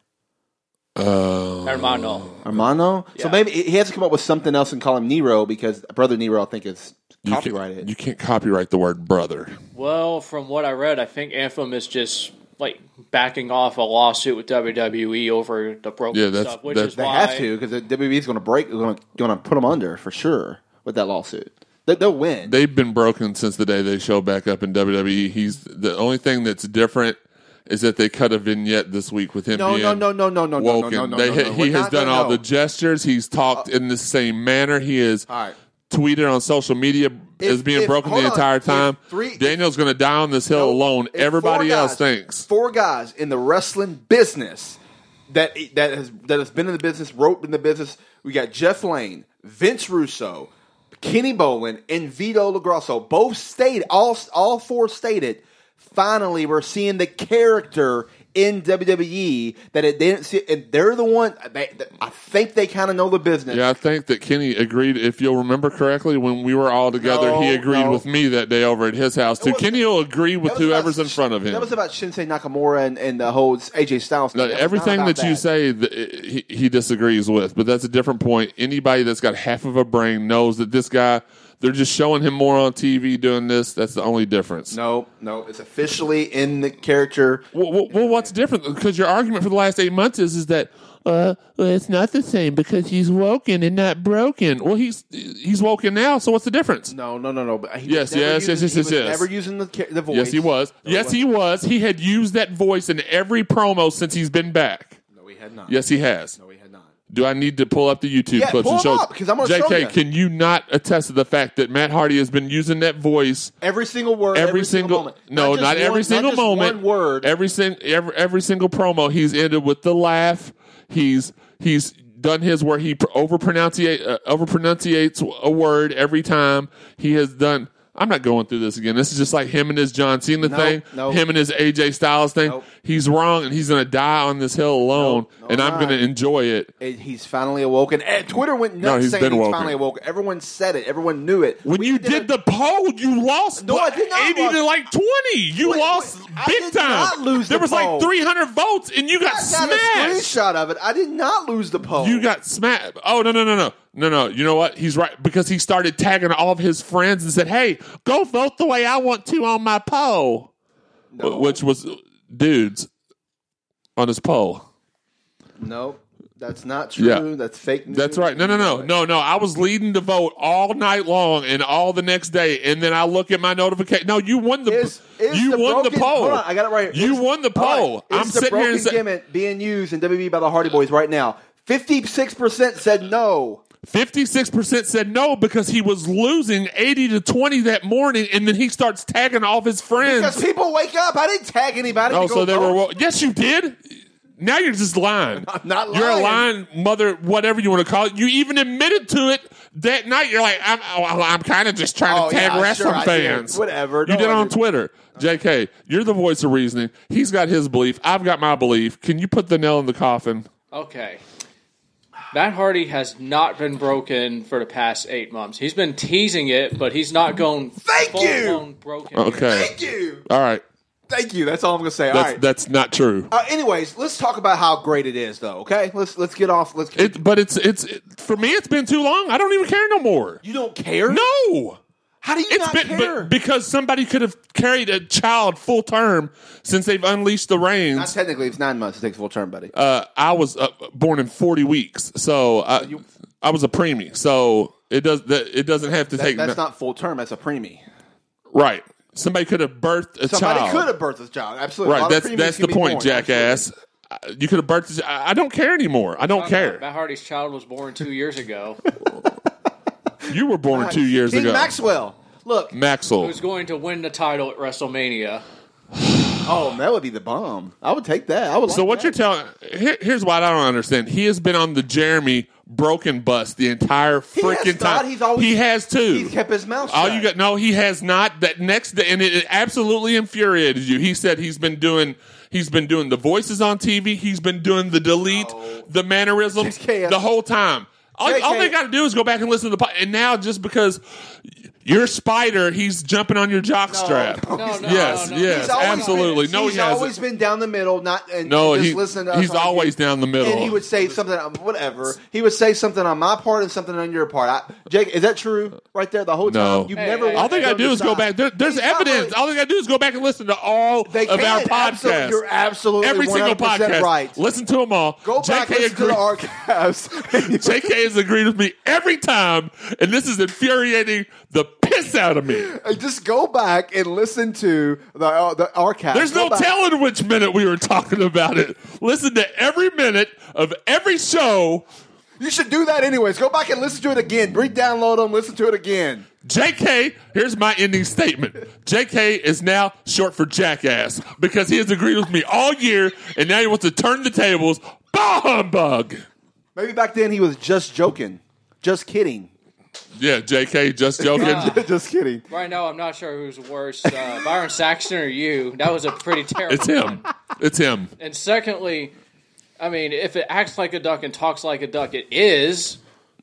Uh, Hermano? Hermano. So maybe he has to come up with something else and call him Nero because brother Nero I think is you can't- copyrighted. You can't copyright the word brother. Well, from what I read, I think Anthem is just like backing off a lawsuit with WWE over the broken Yeah, that's- stuff, which that- is they why have to because WWE is going to break, going to going to put them under for sure with that lawsuit. They, they'll win. They've been broken since the day they show back up in WWE. He's the only thing that's different is that they cut a vignette this week with him No, being no, no, no, no, no, no, no, no, no, They- no, no. He has done all the gestures. He's talked uh, in the same manner. He is All right. tweeted on social media If- as being if- broken the on. entire time. three- Daniel's going to die on this hill No, alone. Everybody four else thinks. four guys in the wrestling business that that has that has been in the business, wrote in the business. We got Jeff Lane, Vince Russo, Kenny Bolin, and Vito LoGrasso. Both stated all all four stated. Finally, we're seeing the character in WWE that it, they didn't see, and they're the one. They, that- I think they kind of know the business. Yeah, I think that Kenny agreed. If you'll remember correctly, when we were all together, No, he agreed no. with me that day over at his house too. was- Kenny will agree with whoever's about- in front of him. That was about Shinsuke Nakamura and, and the whole AJ Styles. No, thing. That everything about that, you say, he, he disagrees with, but that's a different point. Anybody that's got half of a brain knows that this guy, they're just showing him more on TV doing this. That's the only difference. No, no, it's officially in the character. Well, well, well, what's different? Because your argument for the last eight months is is that uh, well, it's not the same because he's woken and not broken. Well, he's he's woken now, so what's the difference? No, no, no, no. But he Yes, yes, yes, using, yes, he yes, was yes. Never using the the voice. Yes, he was. No, yes, he was. He had used that voice in every promo since he's been back. No, he had not. Yes, he has. no, he. Do I need to pull up the YouTube Yeah, clips pull and show? up, 'cause I'm gonna show JK, you. can you not attest to the fact that Matt Hardy has been using that voice Every single word, every, single, moment. no, just not, every one- single just moment. One word. Every sing, every every single promo he's ended with the laugh. He's he's done his where he over pronunciate uh, over pronunciates a word every time. He has done. I'm not going through this again. This is just like him and his John Cena No, thing, no. him and his AJ Styles thing. Nope. He's wrong, and he's going to die on this hill alone, and I'm going to enjoy it. And he's finally awoken. And Twitter went nuts No, he's saying he's woken. finally awoken. Everyone said it. Everyone knew it. When We you a- did the poll, you lost. No, I did not Eighty lose. to like twenty. You Wait, lost wait, I big did time. not lose there the was poll. like three hundred votes, and you got, I got smashed. a screenshot of it. I did not lose the poll. You got smashed. Oh no no no no no no! You know what? He's right because he started tagging all of his friends and said, "Hey, go vote the way I want to on my poll," No. which was dudes on his poll. no. That's not true. Yeah. That's fake news. That's right. No, no, no, no, no. I was leading the vote all night long and all the next day, and then I look at my notification. No, you won the Is, is you the won the poll. Hold on, I got it right here. You Is- won the poll. Is I'm the sitting broken here and gimmick being used in WWE by the Hardy Boys right now. Fifty-six percent said no. Fifty-six percent said no because he was losing eighty to twenty that morning, and then he starts tagging off his friends. Because people wake up. I didn't tag anybody. Oh, so they were. vote. wo- Yes, you did. Now you're just lying. I'm not lying. You're a lying. lying mother, whatever you want to call it. You even admitted to it that night. You're like, I'm, oh, I'm kind of just trying Oh, to tag yeah, wrestling sure, fans. Whatever. You No, did it on. Twitter. JK, you're the voice of reasoning. He's got his belief. I've got my belief. Can you put the nail in the coffin? Okay. Matt Hardy has not been broken for the past eight months. He's been teasing it, but he's not going Thank full you! broken. Okay. Thank you. All right. Thank you. That's all I'm going to say. All That's right. that's not true. Uh, anyways, let's talk about how great it is, though. Okay, let's let's get off. Let's. It, but it's it's it, for me. It's been too long. I don't even care no more. you don't care? No. How do you It's not been care? but because somebody could have carried a child full term since they've unleashed the reins. Not reins. technically. It's nine months. It takes full term, buddy. Uh, I was uh, born in forty weeks, so I, I was a preemie. So it does that. It doesn't have to That- take that's not full term. That's a preemie. right. Somebody could have birthed a Somebody child. Somebody could have birthed a child. Absolutely. Right. That's that's the point, born. jackass. Uh, You could have birthed. I don't care anymore. I don't care. Matt Hardy's child was born two years ago. You were born two years King ago, Maxel. Look. Maxel. Who's going to win the title at WrestleMania? Oh, that would be the bomb. I would take that. I would. So like what that. you're telling? Here, here's what I don't understand. He has been on the Jeremy broken bus the entire freaking time. He's always- he has too. He's kept his mouth All shut. you got? No, he has not. That next day, and it, it absolutely infuriated you. He said he's been doing. He's been doing the voices on TV. He's been doing the delete, the mannerisms the whole time. All, all they got to do is go back and listen to the pod. And now, just because you're Spider, he's jumping on your jock strap. no, No, no, yes, no, no. yes, He's absolutely. been- no, he's he hasn't. always been down the middle, not and No, just he- listen to us he's always down the middle. And he would say something, um, whatever. He would say something on my part and something on your part. I, Jake, is that true? Right there, the whole time No. time. You've Hey, never. hey, all they got to do is go back. There, there's He's evidence. really- all they got to do is go back and listen to all They of our can, absolutely. podcasts. You're absolutely Every single 100% podcast. right. Listen to them all. Go back, JK listen to the archives. JK has agreed with me every time, and this is infuriating the piss out of me. Just go back and listen to the uh, the archives. There's Go no back. telling which minute we were talking about it. Listen to every minute of every show. You should do that anyways. Go back and listen to it again. Re-download them. Listen to it again. JK, here's my ending statement. JK is now short for jackass because he has agreed with me all year, and now he wants to turn the tables. Bah humbug. Maybe back then he was just joking, just kidding, Yeah, JK, just joking. just kidding. Right now, I'm not sure who's worse, uh, Byron Saxton or you. That was a pretty terrible. it's him. It's him. And secondly, I mean, if it acts like a duck and talks like a duck, it is.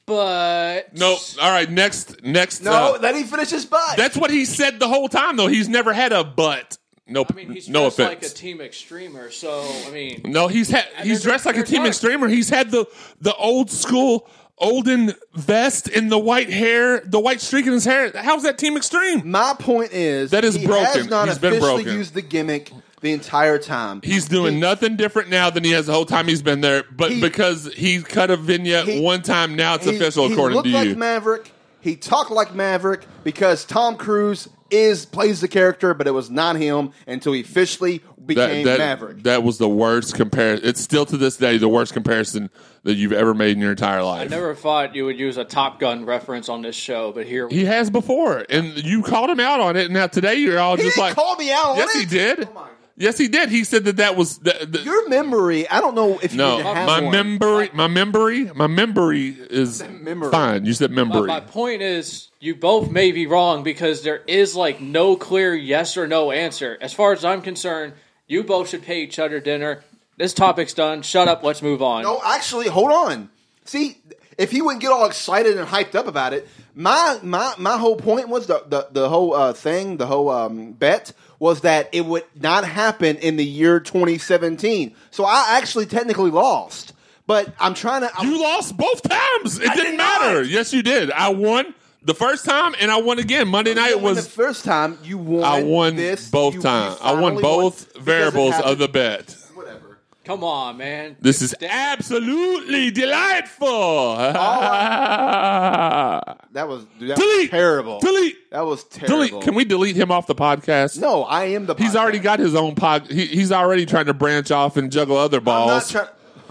But No, all right. Next, next. No, uh, let him finish his butt. that's what he said the whole time, though. He's never had a butt. No, I mean, he's no dressed offense. like a team extremer. So I mean, No, he's had he's dressed like a team dark. extremer. He's had the the old school olden vest and the white hair, the white streak in his hair. How's that team extreme? My point is That is he broken. Has not He's been officially broken. used the gimmick the entire time. He's doing nothing different now than he has the whole time he's been there. But He- because he cut a vignette he- one time, now it's official he according looked to like you. Maverick. He talked like Maverick because Tom Cruise is plays the character, but it was not him until he officially became that, that, Maverick. that was the worst comparison. It's still to this day the worst comparison that you've ever made in your entire life. I never thought you would use a Top Gun reference on this show, but here he has before, and you called him out on it. And now today you're all he just didn't like, call me out. on yes, it. he did. Oh my- Yes, he did. He said that that was the, the, Your memory, I don't know if you no. even have My one. memory, my memory, my memory is memory. fine. You said But memory. my point is, you both may be wrong because there is like no clear yes or no answer. As far as I'm concerned, you both should pay each other dinner. This topic's done. Shut up. Let's move on. No, actually, hold on. See, if he wouldn't get all excited and hyped up about it, my my my whole point was the the, the whole uh, thing, the whole um, bet was that it would not happen in the year 2017. So I actually technically lost, but I'm trying to. I'm, you lost both times. It didn't did matter. not. Yes, you did. I won the first time, and I won again. Monday oh, night was the first time you won. I won this, both you- you times. I won both because it variables of the bet. Whatever. Come on, man. This is absolutely delightful. That was dude, that was terrible. Delete. That was terrible. Delete. Can we delete him off the podcast? No, I am the. He's already got his own pod. He, he's already trying to branch off and juggle other I'm not balls.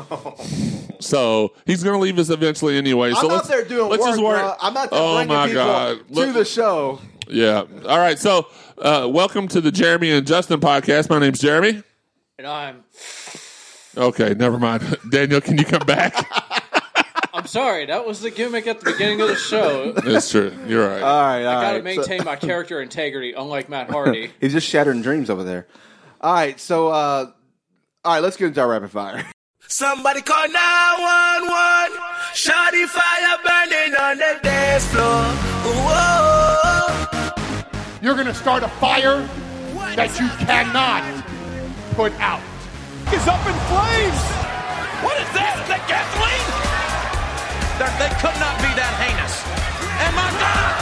trying. so he's going to leave us eventually anyway. So I'm let's out there doing let's work. just work. bro. I'm out there oh bringing my people god! to Look- the show. yeah. All right. So uh, welcome to the Jeremy and Justin podcast. My name's Jeremy. And I'm. Okay, never mind. Daniel, can you come back? I'm sorry. That was the gimmick at the beginning of the show. That's true. You're right. All right, all I gotta right. So- maintain my character integrity, unlike Matt Hardy. He's just shattering dreams over there. All right, so uh, all right, let's get into our rapid fire. Somebody call 911. Shawty fire burning on the dance floor. Whoa. You're going to start a fire that you cannot put out. Is up in flames. What is this? The gasoline? They're, they could not be that heinous. And my God,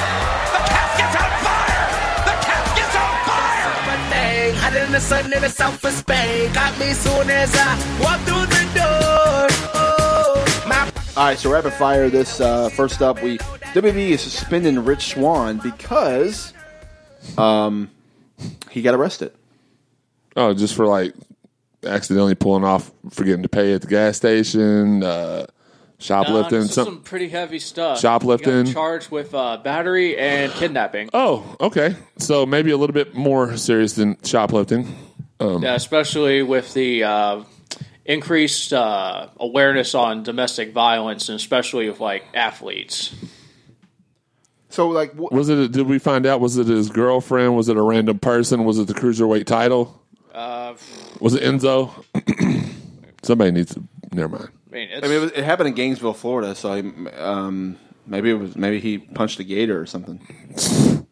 Monday, hot in the sun in the south of Spain. Got me soon as I walk through the door. Oh, my All right, so rapid fire. This uh, first up, we WWE is suspending Rich Swann because um he got arrested. oh, just for like accidentally pulling off, forgetting to pay at the gas station, uh, Nah, shoplifting. this some, some pretty heavy stuff. Shoplifting. Got charged with uh, battery and kidnapping. oh, okay. So maybe a little bit more serious than shoplifting. Yeah, especially with the uh, increased uh, awareness on domestic violence, and especially with like athletes. So like, wh- Was it? Did we find out? Was it his girlfriend? Was it a random person? Was it the cruiserweight title? Uh, Was it Enzo? Somebody needs to I never mind. mean, it's, I mean, it, was, it happened in Gainesville, Florida. So um, maybe it was maybe he punched a gator or something. I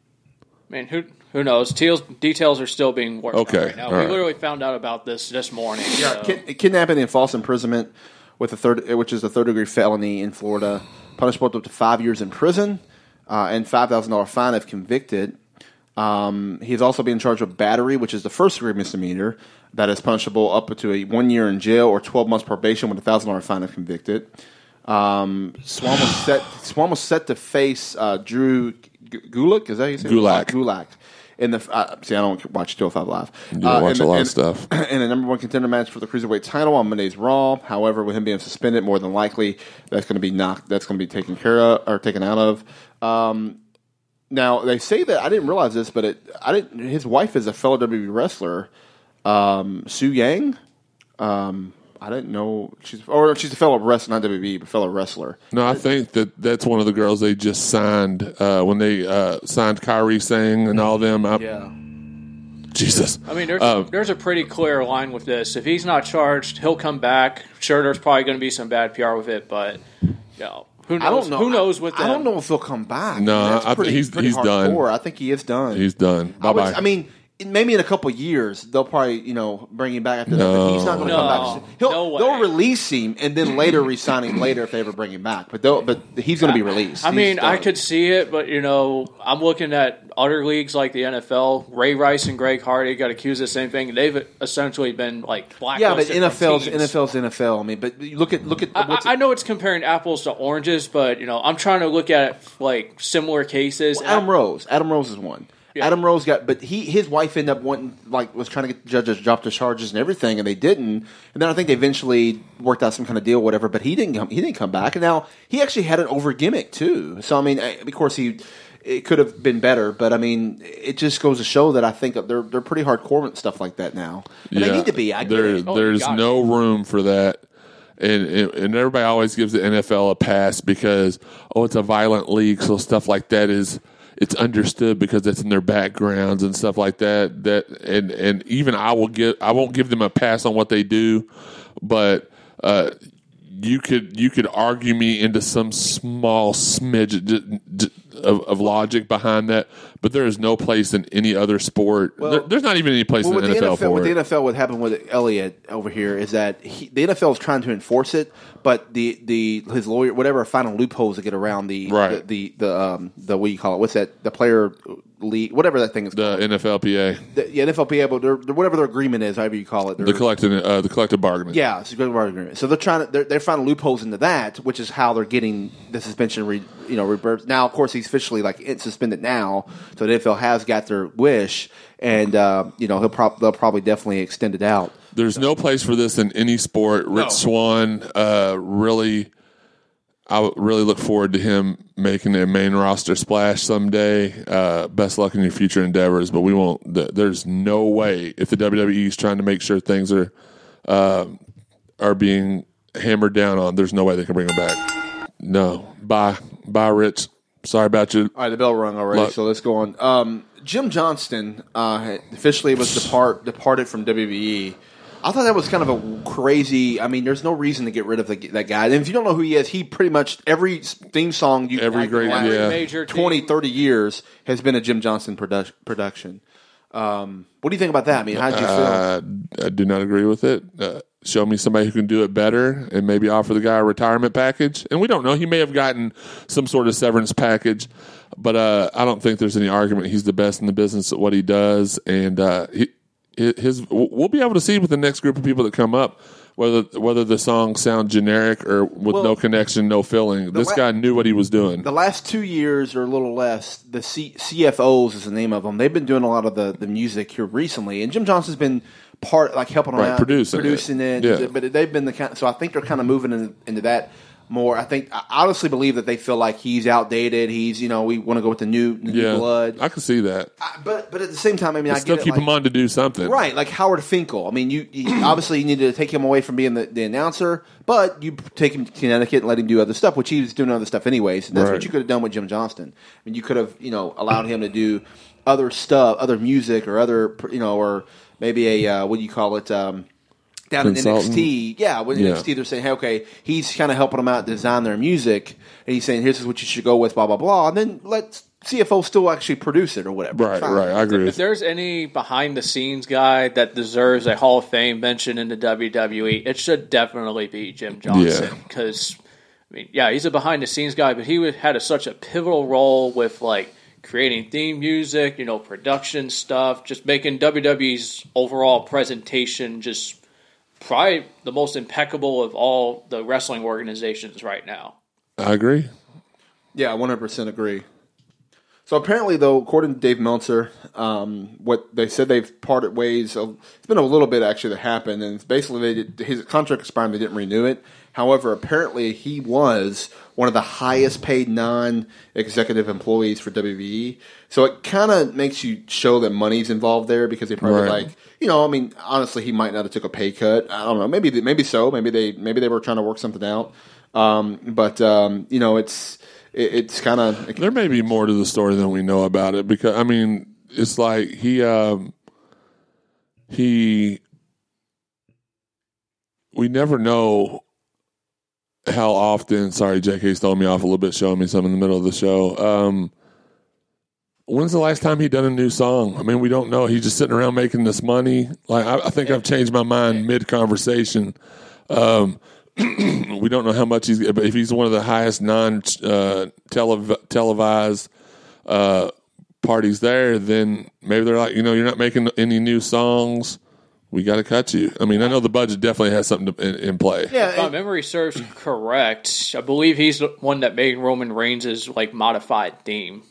mean, who who knows? Teals, details are still being worked Okay, out right now. all we right. literally found out about this this morning. so- Kid, kidnapping and false imprisonment with a third, which is a third degree felony in Florida, punishable up to five years in prison uh, and five thousand dollar fine if convicted. Um, he's also being charged with battery, which is the first degree misdemeanor that is punishable up to a one year in jail or twelve months probation with a thousand dollar fine if convicted. Um, Swann was set. Swann was set to face uh, Drew G- Gulak. Is that you say? Gulak. Gulak. In the uh, see, I don't watch 205 Live. You Uh, watch a lot in- of stuff. in a number one contender match for the cruiserweight title on Monday's Raw. However, with him being suspended, more than likely that's going to be knocked. That's going to be taken care of or taken out of. Um, now they say that I didn't realize this, but it, I didn't. His wife is a fellow WWE wrestler, um, Su Yung. Um, I didn't know she's or she's a fellow wrestler, not WWE, but fellow wrestler. No, I think that that's one of the girls they just signed uh, when they uh, signed Kairi Sane and all them. I, Yeah. Jesus. I mean, there's Uh, there's a pretty clear line with this. If he's not charged, he'll come back. Sure, there's probably going to be some bad PR with it, but you know, who knows? I don't know. Who knows with I, I don't know if he'll come back. No, That's I think pretty- he's- pretty he's done. hardcore. I think he is done. He's done. Bye bye. I mean, it- maybe in a couple of years they'll probably you know bring him back after that. But he's not going to No. come back. He'll, No. They'll release him and then later resign him later if they ever bring him back. But they'll, but he's going to be released. I He's mean, I could see it, but you know, I'm looking at other leagues like the NFL. Ray Rice and Greg Hardy got accused of the same thing. They've essentially been like black. Yeah, but NFL's teams. NFL's NFL. I mean, but you look at look at I, I I know it's comparing apples to oranges, but you know, I'm trying to look at like similar cases. Well, Adam Rose. Adam Rose is one. Yeah. Adam Rose got, but he his wife ended up wanting like was trying to get the judges to drop the charges and everything, and they didn't. And then I think they eventually worked out some kind of deal, whatever. But he didn't come. He didn't come back. And now he actually had an over gimmick too. So I mean, eh, of course he. It could have been better, but I mean, it just goes to show that I think they're they're pretty hardcore with stuff like that now, and they need to be. I get there, it. Oh, there's you no room for that. And, and and everybody always gives the NFL a pass because oh it's a violent league so stuff like that is it's understood because it's in their backgrounds and stuff like that that and and even I will give I won't give them a pass on what they do but uh, you could you could argue me into some small smidge of, of logic behind that but there is no place in any other sport there, there's not even any place Well, in the NFL, for with it. the NFL, what happened with Elliott over here is that he, the NFL is trying to enforce it, but the, the his lawyer, whatever, finding loopholes to get around the Right. the the, the um the what do you call it? What's that? The player league, whatever that thing is. the called. NFLPA The, yeah, NFLPA, but they're, they're- whatever their agreement is, however you call it. the collective uh, the collective bargaining yeah, it's a good agreement. So they're trying to they're, they're finding loopholes into that, which is how they're getting the suspension. Re, you know, reversed. Now, of course, he's officially like it's suspended now, so the NFL has got their wish, and uh, you know he'll prob- they'll probably definitely extend it out. There's no place for this in any sport. Rich Swann uh, really, I really look forward to him making a main roster splash someday. Uh, best luck in your future endeavors, but we won't. There's no way if the WWE is trying to make sure things are uh, are being hammered down on. There's no way they can bring him back. No, bye, bye, Rich. Sorry about you. All right, the bell rung already, Look. so let's go on. Um, Jim Johnston uh, officially was depart departed from WWE. I thought that was kind of a crazy. I mean, there's no reason to get rid of the, that guy. And if you don't know who he is, he pretty much every theme song you Every great- in the last yeah. Major team. 20, 30 years has been a Jim Johnston produ- production. Um, what do you think about that? I mean, how did you feel? Uh, I do not agree with it. Uh, show me somebody who can do it better and maybe offer the guy a retirement package. And we don't know. He may have gotten some sort of severance package, but uh, I don't think there's any argument he's the best in the business at what he does. And uh, he, his we'll be able to see with the next group of people that come up whether whether the songs sound generic or with Well, no connection, no feeling. This la- guy knew what he was doing. the last two years or a little less, the C- CFOs is the name of them. They've been doing a lot of the, the music here recently, and Jim Johnston's been part like helping Right, out, producing it. it. Yeah. But they've been the kind. So I think they're kind of moving in, into that more. I think I honestly believe that they feel like he's outdated. He's you know we want to go with the new, the new yeah, blood. I can see that. I- but but at the same time, I mean, I Still keep like- him on to do something, Right, like Howard Finkel. I mean, you, you obviously you needed to take him away from being the, the announcer, but you take him to Connecticut and let him do other stuff, which he was doing other stuff anyways. And that's Right. what you could have done with Jim Johnston. I mean, you could have you know allowed him to do other stuff, other music, or other you know, or maybe a uh, what do you call it? Um, down in NXT. Yeah, with Yeah. NXT, they're saying, hey, okay, he's kind of helping them out design their music, and he's saying, here's what you should go with, blah blah blah, and then let's CFO still actually produce it or whatever. Right, Fine. right. I agree If with there's any behind the scenes guy that deserves a Hall of Fame mention in the WWE, it should definitely be Jim Johnston. Yeah. Because, I mean, yeah, he's a behind the scenes guy, but he was- had a, such a pivotal role with like creating theme music, you know, production stuff, just making WWE's overall presentation just probably the most impeccable of all the wrestling organizations right now. I agree. Yeah, one hundred percent agree. So apparently, though, according to Dave Meltzer, um, what they said they've parted ways. Of, it's been a little bit actually that happened, and it's basically they did, his contract expired. They didn't renew it. However, apparently he was one of the highest paid non-executive employees for WWE. So it kind of makes you show that money's involved there because they probably Right. like you know. I mean, honestly, he might not have took a pay cut. I don't know. Maybe maybe so. Maybe they maybe they were trying to work something out. Um, but um, you know, it's it, it's kind of There may be more to the story than we know about it because I mean, it's like he um he we never know how often sorry JK stole me off a little bit showing me some in the middle of the show. Um when's the last time he done a new song? I mean, we don't know. He's just sitting around making this money. Like I, I think I've changed my mind mid conversation. Um we don't know how much he's but if he's one of the highest non uh, telev- televised uh, parties there then maybe they're like you know you're not making any new songs we got to cut you i mean i know the budget definitely has something to, in, in play yeah. If my memory serves correct, I believe he's the one that made Roman Reigns' like modified theme.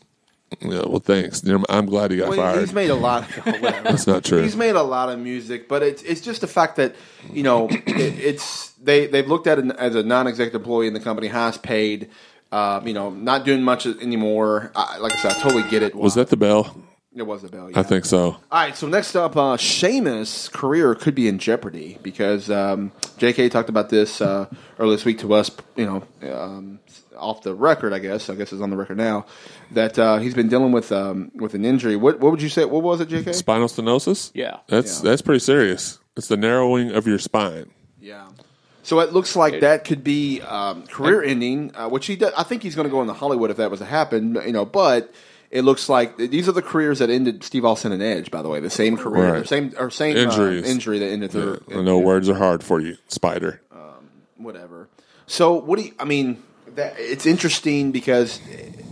yeah, well thanks i'm glad he got Well, fired he's made a lot. Of, that's not true He's made a lot of music, but it's it's just the fact that you know it, it's they they've looked at it as a non-executive employee in the company, has paid. Uh, you know, not doing much anymore. I, like I said, I totally get it. was that the bell It was the bell. Yeah. i think so All right, so next up, uh, Sheamus' career could be in jeopardy because um, J.K. talked about this uh, earlier this week to us. You know, um, off the record, I guess. I guess it's on the record now that uh, he's been dealing with um, with an injury. What what would you say? What was it, J.K.? spinal stenosis Yeah. that's Yeah. that's pretty serious it's the narrowing of your spine Yeah. So it looks like that could be um, career ending, uh, which he does, I think he's going to go into Hollywood if that was to happen. You know, but it looks like these are the careers that ended Steve Austin and Edge. By the way, the same career, Right. same or same Injuries. Uh, injury that ended their. i know words are hard for you spider whatever. So what do you? I mean, that, it's interesting because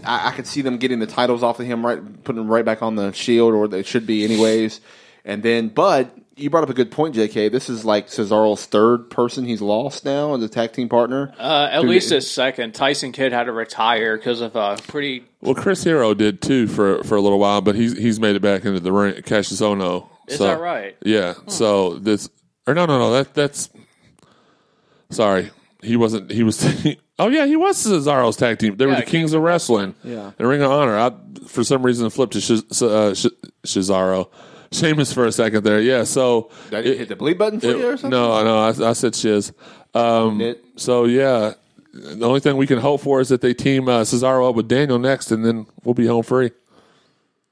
I, I could see them getting the titles off of him, right, putting them right back on the Shield, or they should be anyways. And then, but you brought up a good point, J.K. This is like Cesaro's third person he's lost now as a tag team partner. Uh, at Dude, least it- his second. Tyson Kidd had to retire because of a pretty. well chris hero did too for for a little while but he's he's made it back into the ring Cassius Ohno Is So- that right? Yeah. So this or no no no that that's sorry he wasn't he was oh yeah he was Cesaro's tag team they were the Kings of Wrestling Yeah. and Ring of Honor I for some reason flipped to Sh- uh, Sh- Cesaro Sheamus for a second there yeah so Did I hit the bleed button for it- you or something? no no I, I said shiz um, so yeah the only thing we can hope for is that they team uh, Cesaro up with Daniel next and then we'll be home free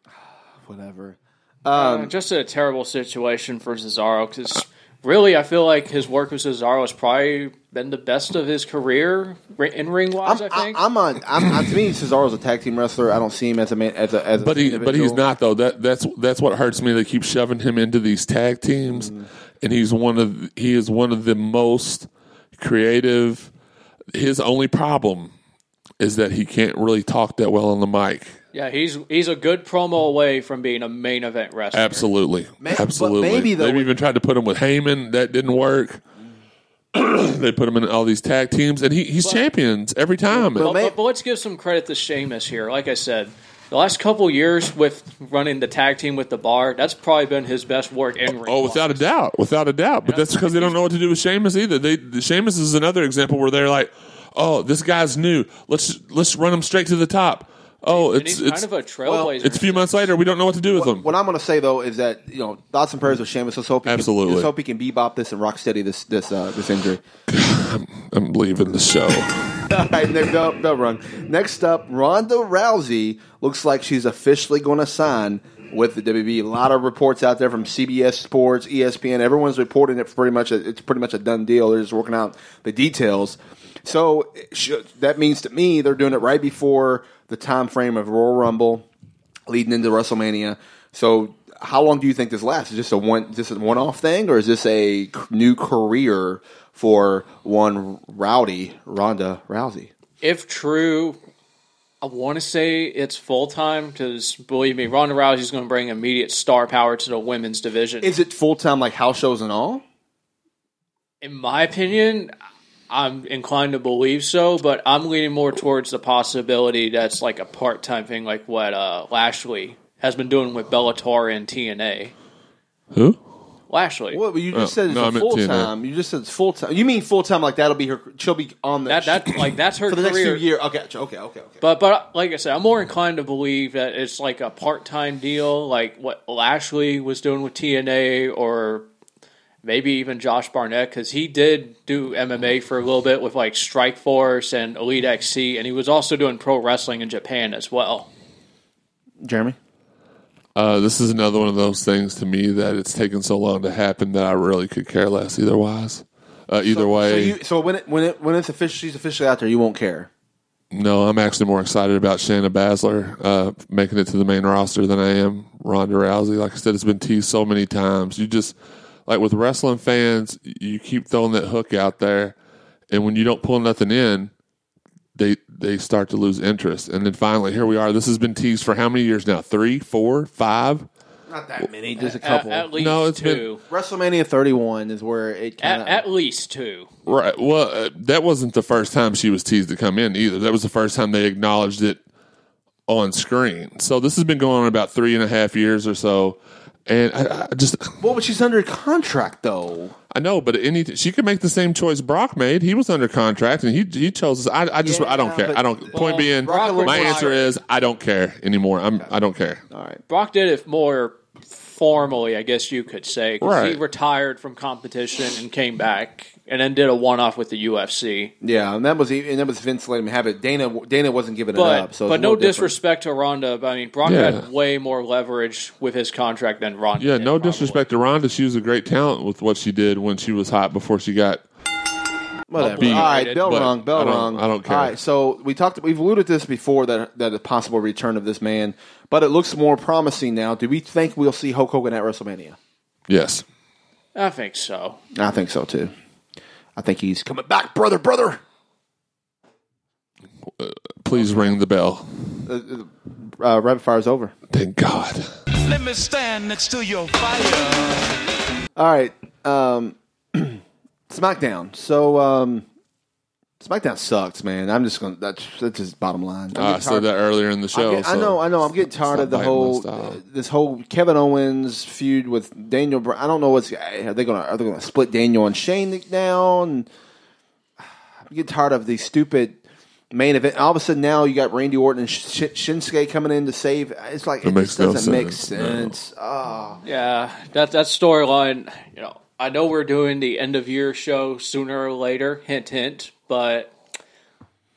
whatever. Uh, just a terrible situation for Cesaro because really, I feel like his work with Cesaro has probably been the best of his career in ring wise. I I'm, think. I, am on. I'm, I, to me, Cesaro's a tag team wrestler. I don't see him as a man as a as a But he, but he's not though. That that's that's what hurts me. They keep shoving him into these tag teams, Mm-hmm. and he's one of he is one of the most creative. His only problem is that he can't really talk that well on the mic. Yeah, he's he's a good promo away from being a main event wrestler. Absolutely, Ma- but absolutely. maybe, though, They've even tried to put him with Heyman. That didn't work. they put him in all these tag teams, and he, he's champions every time. But, but, but let's give some credit to Sheamus here. Like I said, the last couple years with running the tag team with the bar, that's probably been his best work in ring. Oh, without a doubt, without a doubt. But that's because they don't know what to do with Sheamus either. They Sheamus is another example where they're like, "Oh, this guy's new. Let's let's run him straight to the top." Oh, And it's he's it's kind of a trailblazer. it's a few months later. We don't know what to do with him. What I'm going to say though is that you know thoughts and prayers with Sheamus. Let's hope he Absolutely. Can, let's hope he can bebop this and rock steady this this uh, this injury. I'm leaving the show. All right, next up, no run. Next up, Ronda Rousey looks like she's officially going to sign with the WB. A lot of reports out there from CBS Sports, ESPN. Everyone's reporting it pretty much. It's pretty much a done deal. They're just working out the details. So should- that means to me they're doing it right before the time frame of Royal Rumble, leading into WrestleMania. So how long do you think this lasts? Is this a one just a one off thing, or is this a new career for one Rowdy Ronda Rousey? If true, I want to say it's full time because believe me, Ronda Rousey's going to bring immediate star power to the women's division. Is it full time like house shows and all? In my opinion, I'm inclined to believe so, but I'm leaning more towards the possibility that's like a part time thing, like what uh, Lashley has been doing with Bellator and TNA. Who? Lashley. Well, you just Oh, said it's no, I a meant full TNA. time. You just said it's full time. You mean full time? Like that'll be her. She'll be on the That that like that's her for the next few years. Okay, okay, okay, okay. But but like I said, I'm more inclined to believe that it's like a part time deal, like what Lashley was doing with TNA, or maybe even Josh Barnett, because he did do MMA for a little bit with like Strike Force and Elite XC, and he was also doing pro wrestling in Japan as well. Jeremy. Uh, this is another one of those things to me that it's taken so long to happen that I really could care less either wise. Uh, either So, way, you, so when it when it when it's official, she's officially out there. You won't care. no, I'm actually more excited about Shayna Baszler uh, making it to the main roster than I am Ronda Rousey. Like I said, it's been teased so many times. You just like with wrestling fans, you keep throwing that hook out there, and when you don't pull nothing in, they they start to lose interest. And then finally, here we are. This has been teased for how many years now? Three, four, five? Not that many, just a couple. at least No, it's been- two. WrestleMania 31 is where it kind At, at least two. Right. Well, uh, that wasn't the first time she was teased to come in either. That was the first time they acknowledged it on screen. So this has been going on about three and a half years or so. And I, I just, well, but she's under contract though. I know, but any she could make the same choice Brock made. He was under contract, and he he chose. Us. I, I just I don't care. but- I don't. point being, Brock my retired. answer is I don't care anymore. I'm I don't care. All right. Brock did it more formally, I guess you could say. 'cause He Right. retired from competition and came back, and then did a one off with the UFC. Yeah, and that was and that was Vince letting him have it. Dana Dana wasn't giving it But up. So but no little different. disrespect to Ronda. but I mean, Brock Yeah. had way more leverage with his contract than Ronda. Yeah, did, no probably. disrespect to Ronda. She was a great talent with what she did when she was hot before she got Whatever. Beat. All right, bell But rung, bell I rung. I don't care. All right, so we talked. We've alluded to this before that that a possible return of this man, but it looks more promising now. Do we think we'll see Hulk Hogan at WrestleMania? yes. I think so. I think so too. I think he's coming back, brother, brother. Please ring the bell. Uh, rapid fire's over. Thank God. Let me stand next to your fire. All right, um, SmackDown. So um, SmackDown sucks, man. I'm just gonna. That's that's just bottom line. I'm Uh, I getting said tired- that earlier in the show. get- I so know, I know. I'm getting tired of the biting my whole style. this whole Kevin Owens feud with Daniel. Bryan. I don't know what's are they gonna are they gonna split Daniel and Shane now? And I'm getting tired of these stupid main event. All of a sudden now you got Randy Orton and Sh- Shinsuke coming in to save. It's like it, It makes just no doesn't make sense, no. sense. Oh. Yeah, that that storyline. You know, I know we're doing the end of year show sooner or later. Hint, hint. But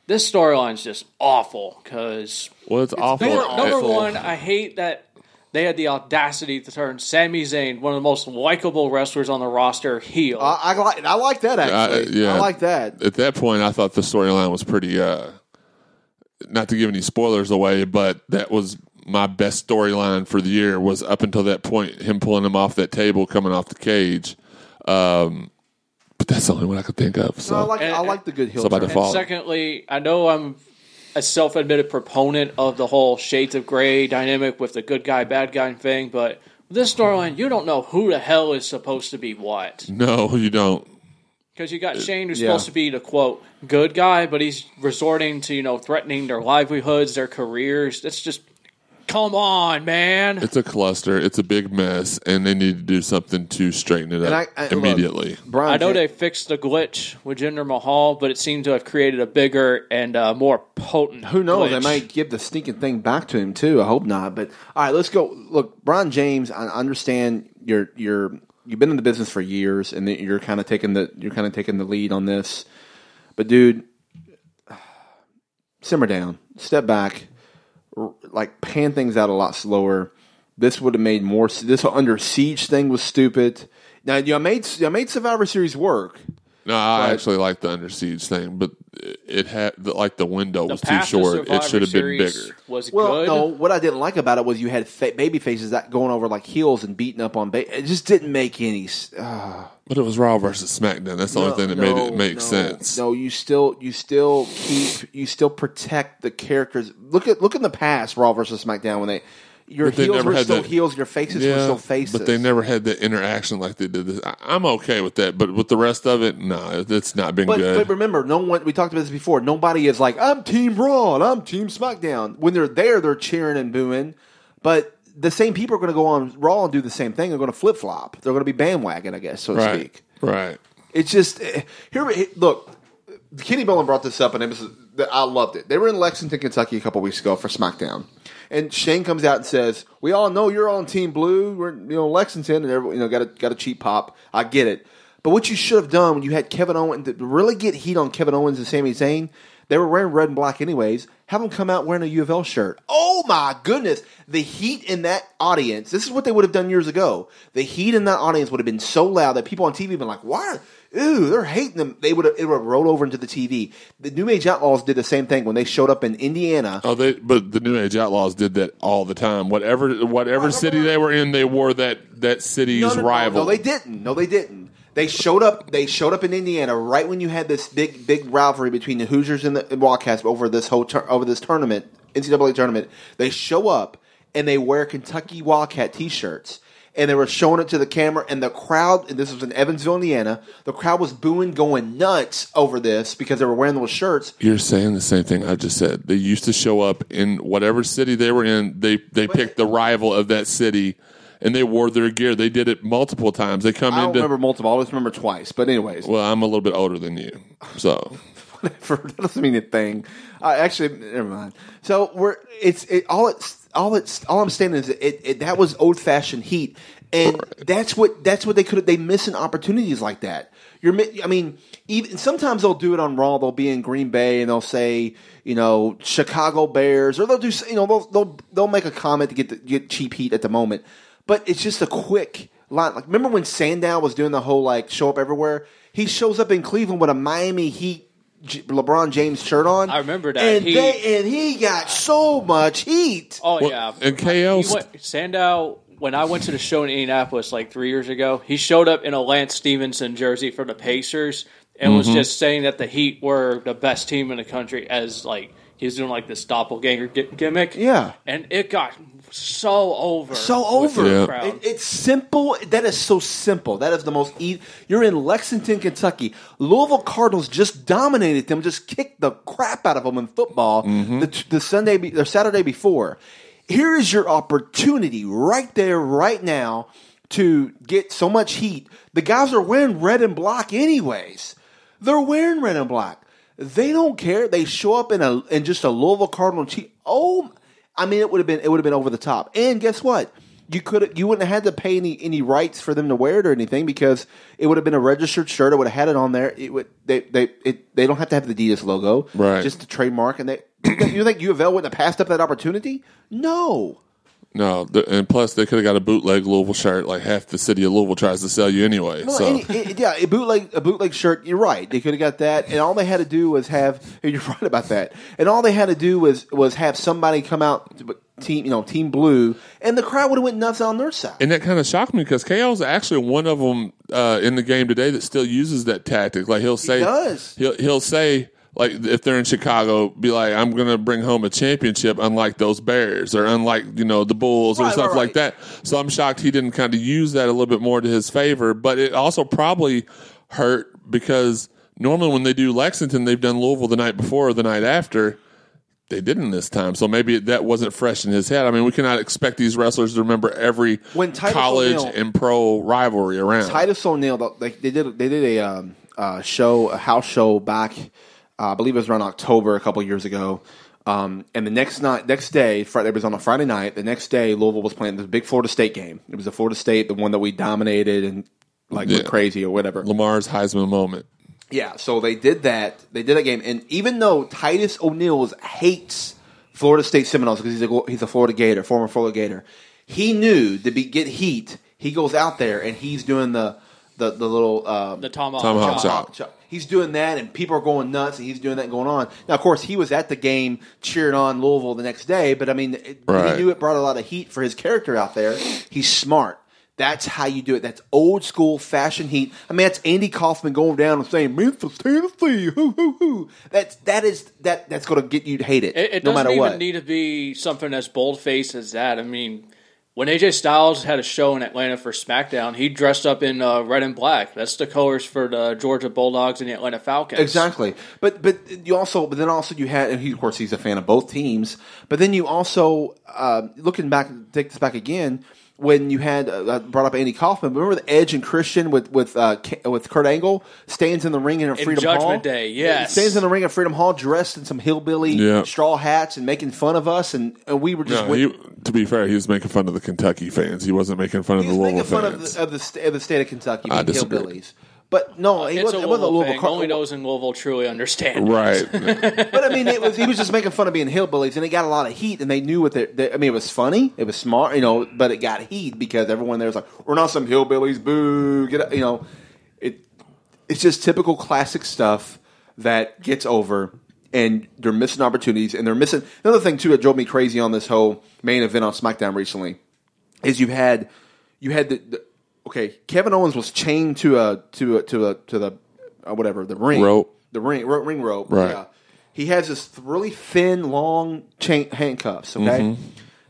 this storyline's just awful because Well, it's, awful. number, It- number one, I hate that they had the audacity to turn Sami Zayn, one of the most likable wrestlers on the roster, heel. I, I like I like that actually. yeah. I like that. At that point, I thought the storyline was pretty. Uh, not to give any spoilers away, but that was my best storyline for the year. Was up until that point, him pulling him off that table, coming off the cage. Um, but that's the only one I could think of. So No, I like And- I like the good heel. So by turn. default- And secondly, I know I'm a self-admitted proponent of the whole shades of gray dynamic with the good guy, bad guy thing, but this storyline, you don't know who the hell is supposed to be what. no, you don't. Because you got Shane, who's yeah. supposed to be the quote good guy, but he's resorting to you know threatening their livelihoods, their careers. That's just come on, man. It's a cluster. It's a big mess, and they need to do something to straighten it And up I- I- look, immediately. Brian I know Ja- they fixed the glitch with Jinder Mahal, but it seemed to have created a bigger and uh, more potent. Who knows? They glitch. might give the stinking thing back to him too. I hope not. But all right, let's go. Look, Brian James. I understand you're you're you've been in the business for years, and you're kind of taking the you're kind of taking the lead on this. But dude, simmer down, step back, r- like pan things out a lot slower. This would have made more. This under siege thing was stupid. Now you made I made Survivor Series work. No, I Right. actually like the under siege thing, but it had like the window The was too short. It should have been bigger. Was Well, good. no. What I didn't like about it was you had fa- baby faces that going over like heels and beating up on. Ba- it just didn't make any. Uh, But it was Raw versus SmackDown. That's the only thing that made it make no, sense. No, you still you still keep you still protect the characters. Look at look in the past, Raw versus SmackDown when they your But heels were still that- heels, your faces were still faces. but they never had the interaction like they did this. I, I'm okay with that, but with the rest of it, no, it's not been But, good. but remember, no one. We talked about this before. Nobody is like, "I'm Team Raw and I'm Team SmackDown." When they're there, they're cheering and booing. But the same people are going to go on Raw and do the same thing. They're going to flip flop. They're going to be bandwagon, I guess, so to right, speak. right. It's just eh, here. Look, Kenny Bolin brought this up, and it was I loved it. They were in Lexington, Kentucky, a couple weeks ago for SmackDown, and Shane comes out and says, "We all know you're on Team Blue. We're you know Lexington, and everyone, you know got a got a cheap pop. I get it, but what you should have done when you had Kevin Owens to really get heat on Kevin Owens and Sami Zayn." They were wearing red and black anyways. Have them come out wearing a U of L shirt. Oh my goodness. The heat in that audience, this is what they would have done years ago. The heat in that audience would have been so loud that people on TV have been like, why? Ooh, they're hating them. They would have, it would have rolled over into the TV. The New Age Outlaws did the same thing when they showed up in Indiana. Oh, they but the New Age Outlaws did that all the time. Whatever whatever city they were in, they wore that that city's no, no, no, rival. No, they didn't. No, they didn't. They showed up. They showed up in Indiana right when you had this big, big rivalry between the Hoosiers and the Wildcats over this whole tur- over this tournament, NCAA tournament. They show up and they wear Kentucky Wildcat T-shirts, and they were showing it to the camera, and the crowd. And this was in Evansville, Indiana. The crowd was booing, going nuts over this because they were wearing those shirts. You're saying the same thing I just said. They used to show up in whatever city they were in. They they picked the rival of that city, and they wore their gear. They did it multiple times. They come I don't into. remember multiple. I just remember twice. But anyways, Well, I'm a little bit older than you, so whatever. That doesn't mean a thing. Uh, actually, never mind. So we're it's it all it's all it's all I'm saying is it, it that was old fashioned heat, and that's what that's what they could they missing opportunities like that. You're I mean even sometimes they'll do it on Raw. They'll be in Green Bay and they'll say you know Chicago Bears or they'll do you know they'll they'll, they'll make a comment to get the, get cheap heat at the moment, but it's just a quick line. Like remember when Sandow was doing the whole like show up everywhere? He shows up in Cleveland with a Miami Heat J- LeBron James shirt on. I remember that. and He- they and he got so much heat. Oh Well, yeah, and KO He went, Sandow. When I went to the show in Indianapolis like three years ago, he showed up in a Lance Stephenson jersey for the Pacers and was Mm-hmm. just saying that the Heat were the best team in the country. As like he was doing like this doppelganger gi- gimmick. Yeah. and it got so over, So over. Yeah. It- it's simple. That is so simple. That is the most. E- You're in Lexington, Kentucky. Louisville Cardinals just dominated them. Just kicked the crap out of them in football mm-hmm. the, the Sunday, be- the Saturday before. Here is your opportunity right there, right now, to get so much heat. The guys are wearing red and black, anyways. They're wearing red and black. They don't care. They show up in a in just a Louisville Cardinal tee. Oh, I mean, it would have been it would have been over the top. And guess what? You could you wouldn't have had to pay any any rights for them to wear it or anything because it would have been a registered shirt. It would have had it on there. It would they they it, they don't have to have the Adidas logo, Right. Just the trademark. And they you think- you think U of L wouldn't have passed up that opportunity? No. No. The, and plus, they could have got a bootleg Louisville shirt. Like half the city of Louisville tries to sell you anyway. Well, so any, it- yeah, a bootleg a bootleg shirt. You're right. They could have got that, and all they had to do was have. You're right about that. And all they had to do was was have somebody come out, team you know, team blue, and the crowd would have went nuts on their side. And that kind of shocked me because KO is actually one of them uh, in the game today that still uses that tactic. Like he'll say, he does. He'll, he'll say, like if they're in Chicago, be like, "I'm going to bring home a championship," unlike those Bears or unlike you know the Bulls or Right, stuff right, like that. So I'm shocked he didn't kind of use that a little bit more to his favor. But it also probably hurt because normally when they do Lexington, they've done Louisville the night before or the night after they didn't this time. So maybe that wasn't fresh in his head. I mean, we cannot expect these wrestlers to remember every When Titus college O'Neil- and pro rivalry around. Titus O'Neil, they, they did they did a um, uh, show, a house show back, uh, I believe it was around October a couple years ago. Um, and the next night, next day, Friday, it was on a Friday night. The next day, Louisville was playing the big Florida State game. It was a Florida State, the one that we dominated and like Yeah. went crazy or whatever. Lamar's Heisman moment. Yeah, so they did that. They did that game, and even though Titus O'Neil hates Florida State Seminoles because he's a he's a Florida Gator, former Florida Gator, He knew to be get heat. He goes out there and he's doing the the the little um, The tomahawk, Tomahawk chop. chop. chop. He's doing that, and people are going nuts, and he's doing that and going on. Now, of course, he was at the game cheering on Louisville the next day, but I mean, it, Right. he knew it brought a lot of heat for his character out there. He's smart. That's how you do it. That's old school fashion heat. I mean, that's Andy Kaufman going down and saying Memphis, Tennessee, hoo hoo hoo. That's that is that that's going to get you to hate it, It, it no doesn't matter even what. need to be something as bold faced as that. I mean, when AJ Styles had a show in Atlanta for SmackDown, he dressed up in uh, red and black. That's the colors for the Georgia Bulldogs and the Atlanta Falcons. Exactly, but but you also but then also you had and he of course he's a fan of both teams. But then you also uh, looking back take this back again when you had uh, brought up Andy Kaufman. Remember the Edge and Christian with with uh, K- with Kurt Angle stands in the ring in a Freedom Judgment Hall. Day, yes. stands in the ring at Freedom Hall dressed in some hillbilly Yeah. straw hats and making fun of us, and, and we were just No, went- he, to be fair, he was making fun of the Kentucky fans. He wasn't making fun of the was making Louisville fun of the, of the of the state of Kentucky I being disagree. hillbillies. But no, he It's wasn't, a it wasn't a Louisville Louisville. thing. Car- Only those in Louisville truly understand. right. But I mean, it was he was just making fun of being hillbillies, and it got a lot of heat, and they knew what they. they I mean, it was funny, it was smart, you know, but it got heat because everyone there was like, "We're not some hillbillies, boo!" Get out," you know, it. It's just typical classic stuff that gets over, and they're missing opportunities, and they're missing another thing too that drove me crazy on this whole main event on SmackDown recently is you had you had the, the okay Kevin Owens was chained to a to a to a to the uh, whatever the ring Rope. the ring ro- ring rope Right. yeah. he has this really thin long chain handcuffs okay Mm-hmm.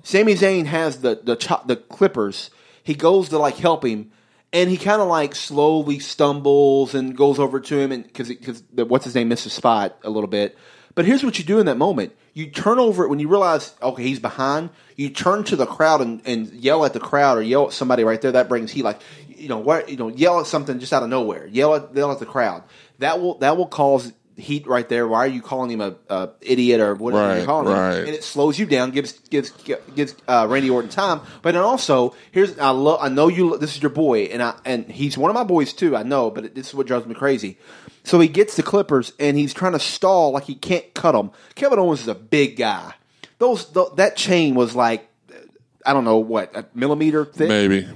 Sami Zayn has the the chop the clippers he goes to like help him and he kind of like slowly stumbles and goes over to him and because because what's his name misses spot a little bit but here's what you do in that moment. You turn over it when you realize, okay, he's behind. You turn to the crowd and, and yell at the crowd or yell at somebody right there. That brings heat. Like, you know, what, you know, yell at something just out of nowhere. Yell at, yell at the crowd. That will, that will cause heat right there. Why are you calling him a, a idiot or whatever Right, you're calling right. him? And it slows you down, gives, gives, gives uh, Randy Orton time. But then also, here's, I love, I know you, this is your boy and I, and he's one of my boys too. I know, but this is what drives me crazy. So he gets the Clippers and he's trying to stall like he can't cut them. Kevin Owens is a big guy. Those th- that chain was like I don't know what a millimeter thick. Maybe.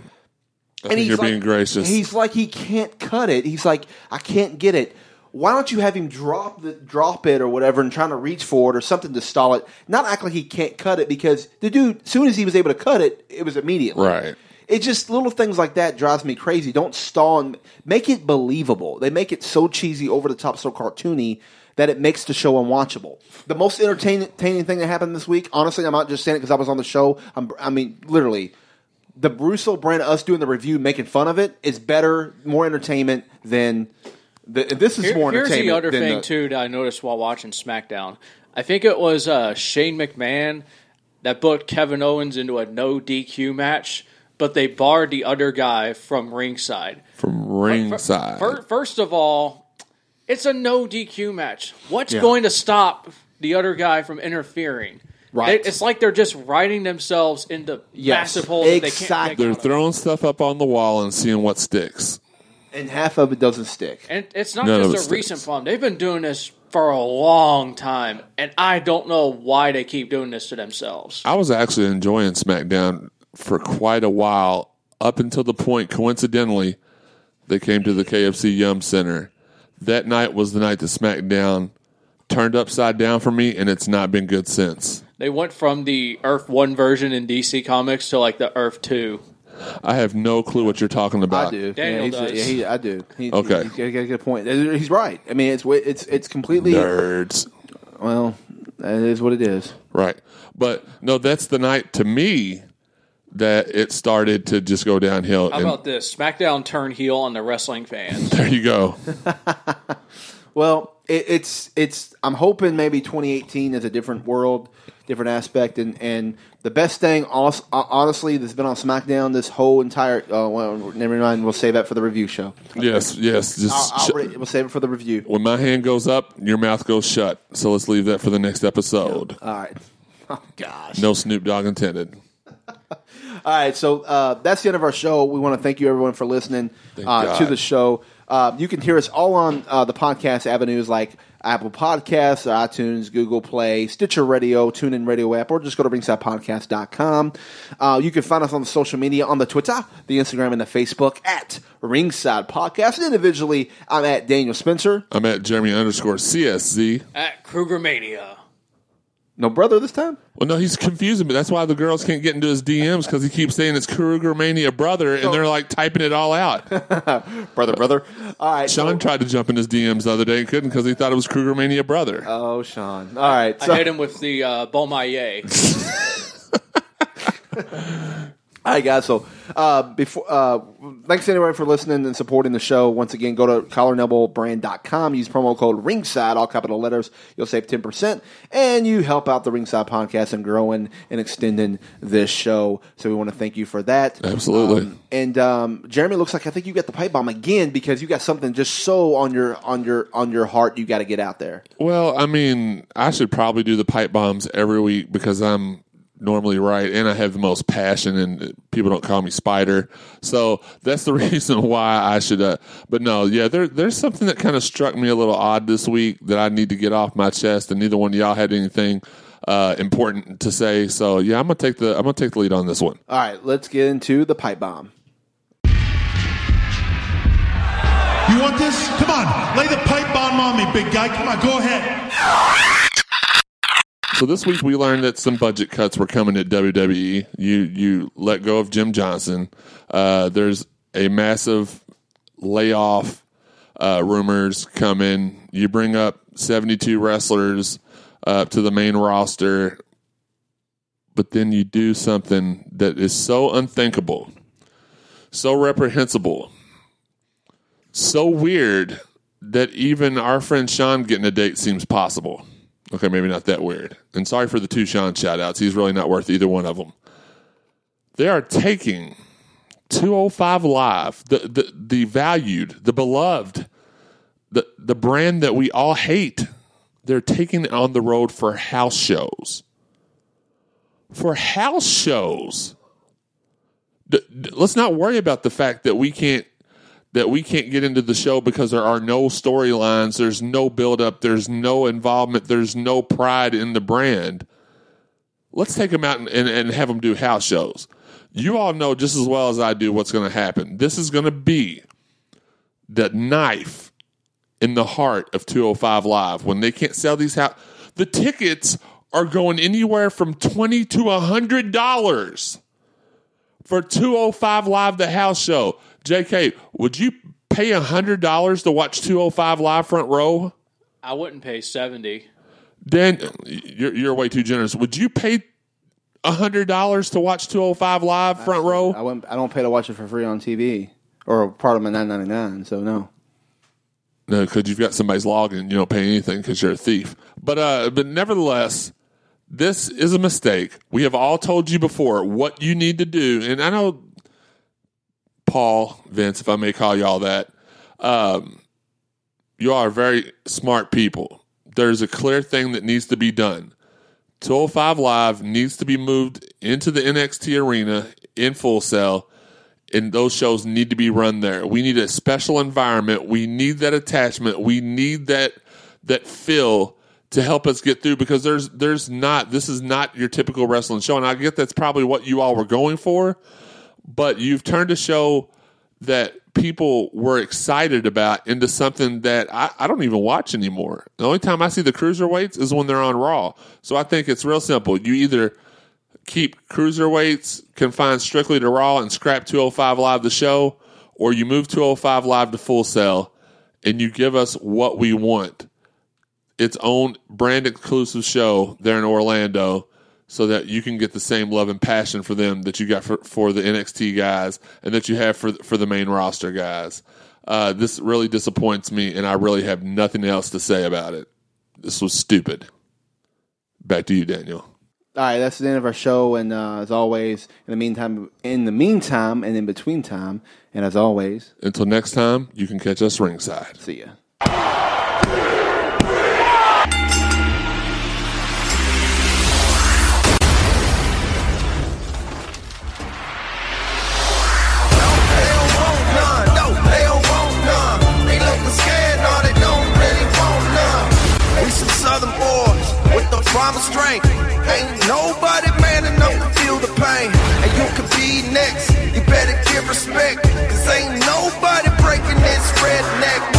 I think you're like, being gracious. He's like he can't cut it. He's like I can't get it. Why don't you have him drop the drop it or whatever and trying to reach for it or something to stall it? Not act like he can't cut it because the dude, as soon as he was able to cut it, it was immediately Right. It just little things like that drives me crazy. Don't stall and make it believable. They make it so cheesy, over the top, so cartoony that it makes the show unwatchable. The most entertaining thing that happened this week, honestly, I'm not just saying it because I was on the show. I'm, I mean, literally, the Russo brand, us doing the review, making fun of it, is better, more entertainment than. The, this is Here- more here's the other than thing the- too that I noticed while watching SmackDown. I think it was uh, Shane McMahon that booked Kevin Owens into a no DQ match, but they barred the other guy from ringside. From ringside. Fir- First of all, it's a no DQ match. What's Yeah. going to stop the other guy from interfering? Right. They- it's like they're just writing themselves into Yes, massive holes that they can't exactly. make They're throwing stuff up on the wall and seeing what sticks. And half of it doesn't stick. And it's not None of it just a sticks. recent problem. They've been doing this for a long time, and I don't know why they keep doing this to themselves. I was actually enjoying SmackDown for quite a while, up until the point, coincidentally, they came to the KFC Yum Center. That night was the night that SmackDown turned upside down for me, and it's not been good since. They went from the Earth One version in DC Comics to like the Earth Two. I have no clue what you're talking about. I do. Daniel yeah, he's, does. yeah, he, I do. He, Okay. he's got a good point. He's right. I mean, it's it's it's completely Nerds. well. That is what it is. Right. But no, that's the night to me that it started to just go downhill. How And about this? SmackDown turned heel on the wrestling fans. there you go. Well, it, it's it's. I'm hoping maybe 2018 is a different world, different aspect, and and the best thing, hon- honestly, that's been on SmackDown this whole entire. Uh, well, never mind. We'll save that for the review show. yes, yes. Just I'll, I'll, re- we'll save it for the review. when my hand goes up, your mouth goes shut. So let's leave that for the next episode. All right. Oh gosh. No Snoop Dogg intended. All right, so uh, that's the end of our show. We want to thank you, everyone, for listening uh, to the show. Uh, you can hear us all on uh, the podcast avenues like Apple Podcasts, iTunes, Google Play, Stitcher Radio, TuneIn Radio app, or just go to ringsidepodcast.com. Uh, you can find us on the social media on the Twitter, the Instagram, and the Facebook at Ringside Podcast. And individually, I'm at Daniel Spencer. I'm at Jeremy underscore CSZ. At Kruger Mania. No brother this time? Well, no, he's confusing me. That's why the girls can't get into his DMs because he keeps saying it's Kruger Mania brother, and they're like typing it all out. brother, brother. All right. Sean so- tried to jump in his DMs the other day and couldn't because he thought it was Kruger Mania brother. oh, Sean. All right. So, I hit him with the uh, Bomaye. All right, guys. So, uh, before, uh, thanks to everybody for listening and supporting the show. Once again, go to collarnelbowbrand.com. Use promo code Ringside, all capital letters. You'll save 10%. And you help out the Ringside podcast and growing and extending this show. So, we want to thank you for that. Absolutely. Um, and um, Jeremy, looks like I think you got the pipe bomb again because you got something just so on your on your on your heart. You got to get out there. Well, I mean, I should probably do the pipe bombs every week because I'm normally right and I have the most passion and people don't call me spider. So that's the reason why I should uh, but no, yeah, there there's something that kind of struck me a little odd this week that I need to get off my chest and neither one of y'all had anything uh, important to say. So yeah, I'm gonna take the I'm gonna take the lead on this one. All right, let's get into the pipe bomb. You want this? Come on, lay the pipe bomb on me, big guy. Come on, go ahead. So this week we learned that some budget cuts were coming at WWE. You you let go of Jim Johnston. Uh, there's a massive layoff uh, rumors coming. You bring up 72 wrestlers uh, to the main roster, but then you do something that is so unthinkable, so reprehensible, so weird that even our friend Sean getting a date seems possible. Okay, maybe not that weird. And sorry for the two Sean shout outs. He's really not worth either one of them. They are taking 205 Live, the, the, the valued, the beloved, the, the brand that we all hate. They're taking it on the road for house shows. For house shows. D- d- let's not worry about the fact that we can't that we can't get into the show because there are no storylines, there's no build up, there's no involvement, there's no pride in the brand. Let's take them out and, and, and have them do house shows. You all know just as well as I do what's going to happen. This is going to be the knife in the heart of 205 Live when they can't sell these house. The tickets are going anywhere from 20 to $100 for 205 Live, the house show. JK, would you pay $100 to watch 205 Live front row? I wouldn't pay 70 Dan, you're, you're way too generous. Would you pay $100 to watch 205 Live front row? I wouldn't, I don't pay to watch it for free on TV or part of my nine ninety nine. So no. No, because you've got somebody's login. You don't pay anything because you're a thief. But uh, but nevertheless, this is a mistake. We have all told you before what you need to do, and I know Paul Vince, if I may call y'all that. Um, you are very smart people. There's a clear thing that needs to be done. 205 Live needs to be moved into the NXT arena in Full Sail, and those shows need to be run there. We need a special environment. We need that attachment. We need that that feel to help us get through because there's there's not this is not your typical wrestling show, and I get that's probably what you all were going for, but you've turned a show that people were excited about into something that I, I don't even watch anymore. The only time I see the cruiserweights is when they're on Raw. So I think it's real simple. You either keep cruiserweights confined strictly to Raw and scrap 205 Live the show, or you move 205 Live to Full Sail and you give us what we want its own brand exclusive show there in Orlando so that you can get the same love and passion for them that you got for, for the NXT guys and that you have for for the main roster guys. Uh, this really disappoints me, and I really have nothing else to say about it. This was stupid. Back to you, Daniel. All right, that's the end of our show. And uh, as always, in the meantime, in the meantime, and in between time, and as always, Until next time, you can catch us ringside. see ya. survival strength. Ain't nobody man enough to feel the pain. And you could be next. You better give respect. Cause ain't nobody breaking this redneck.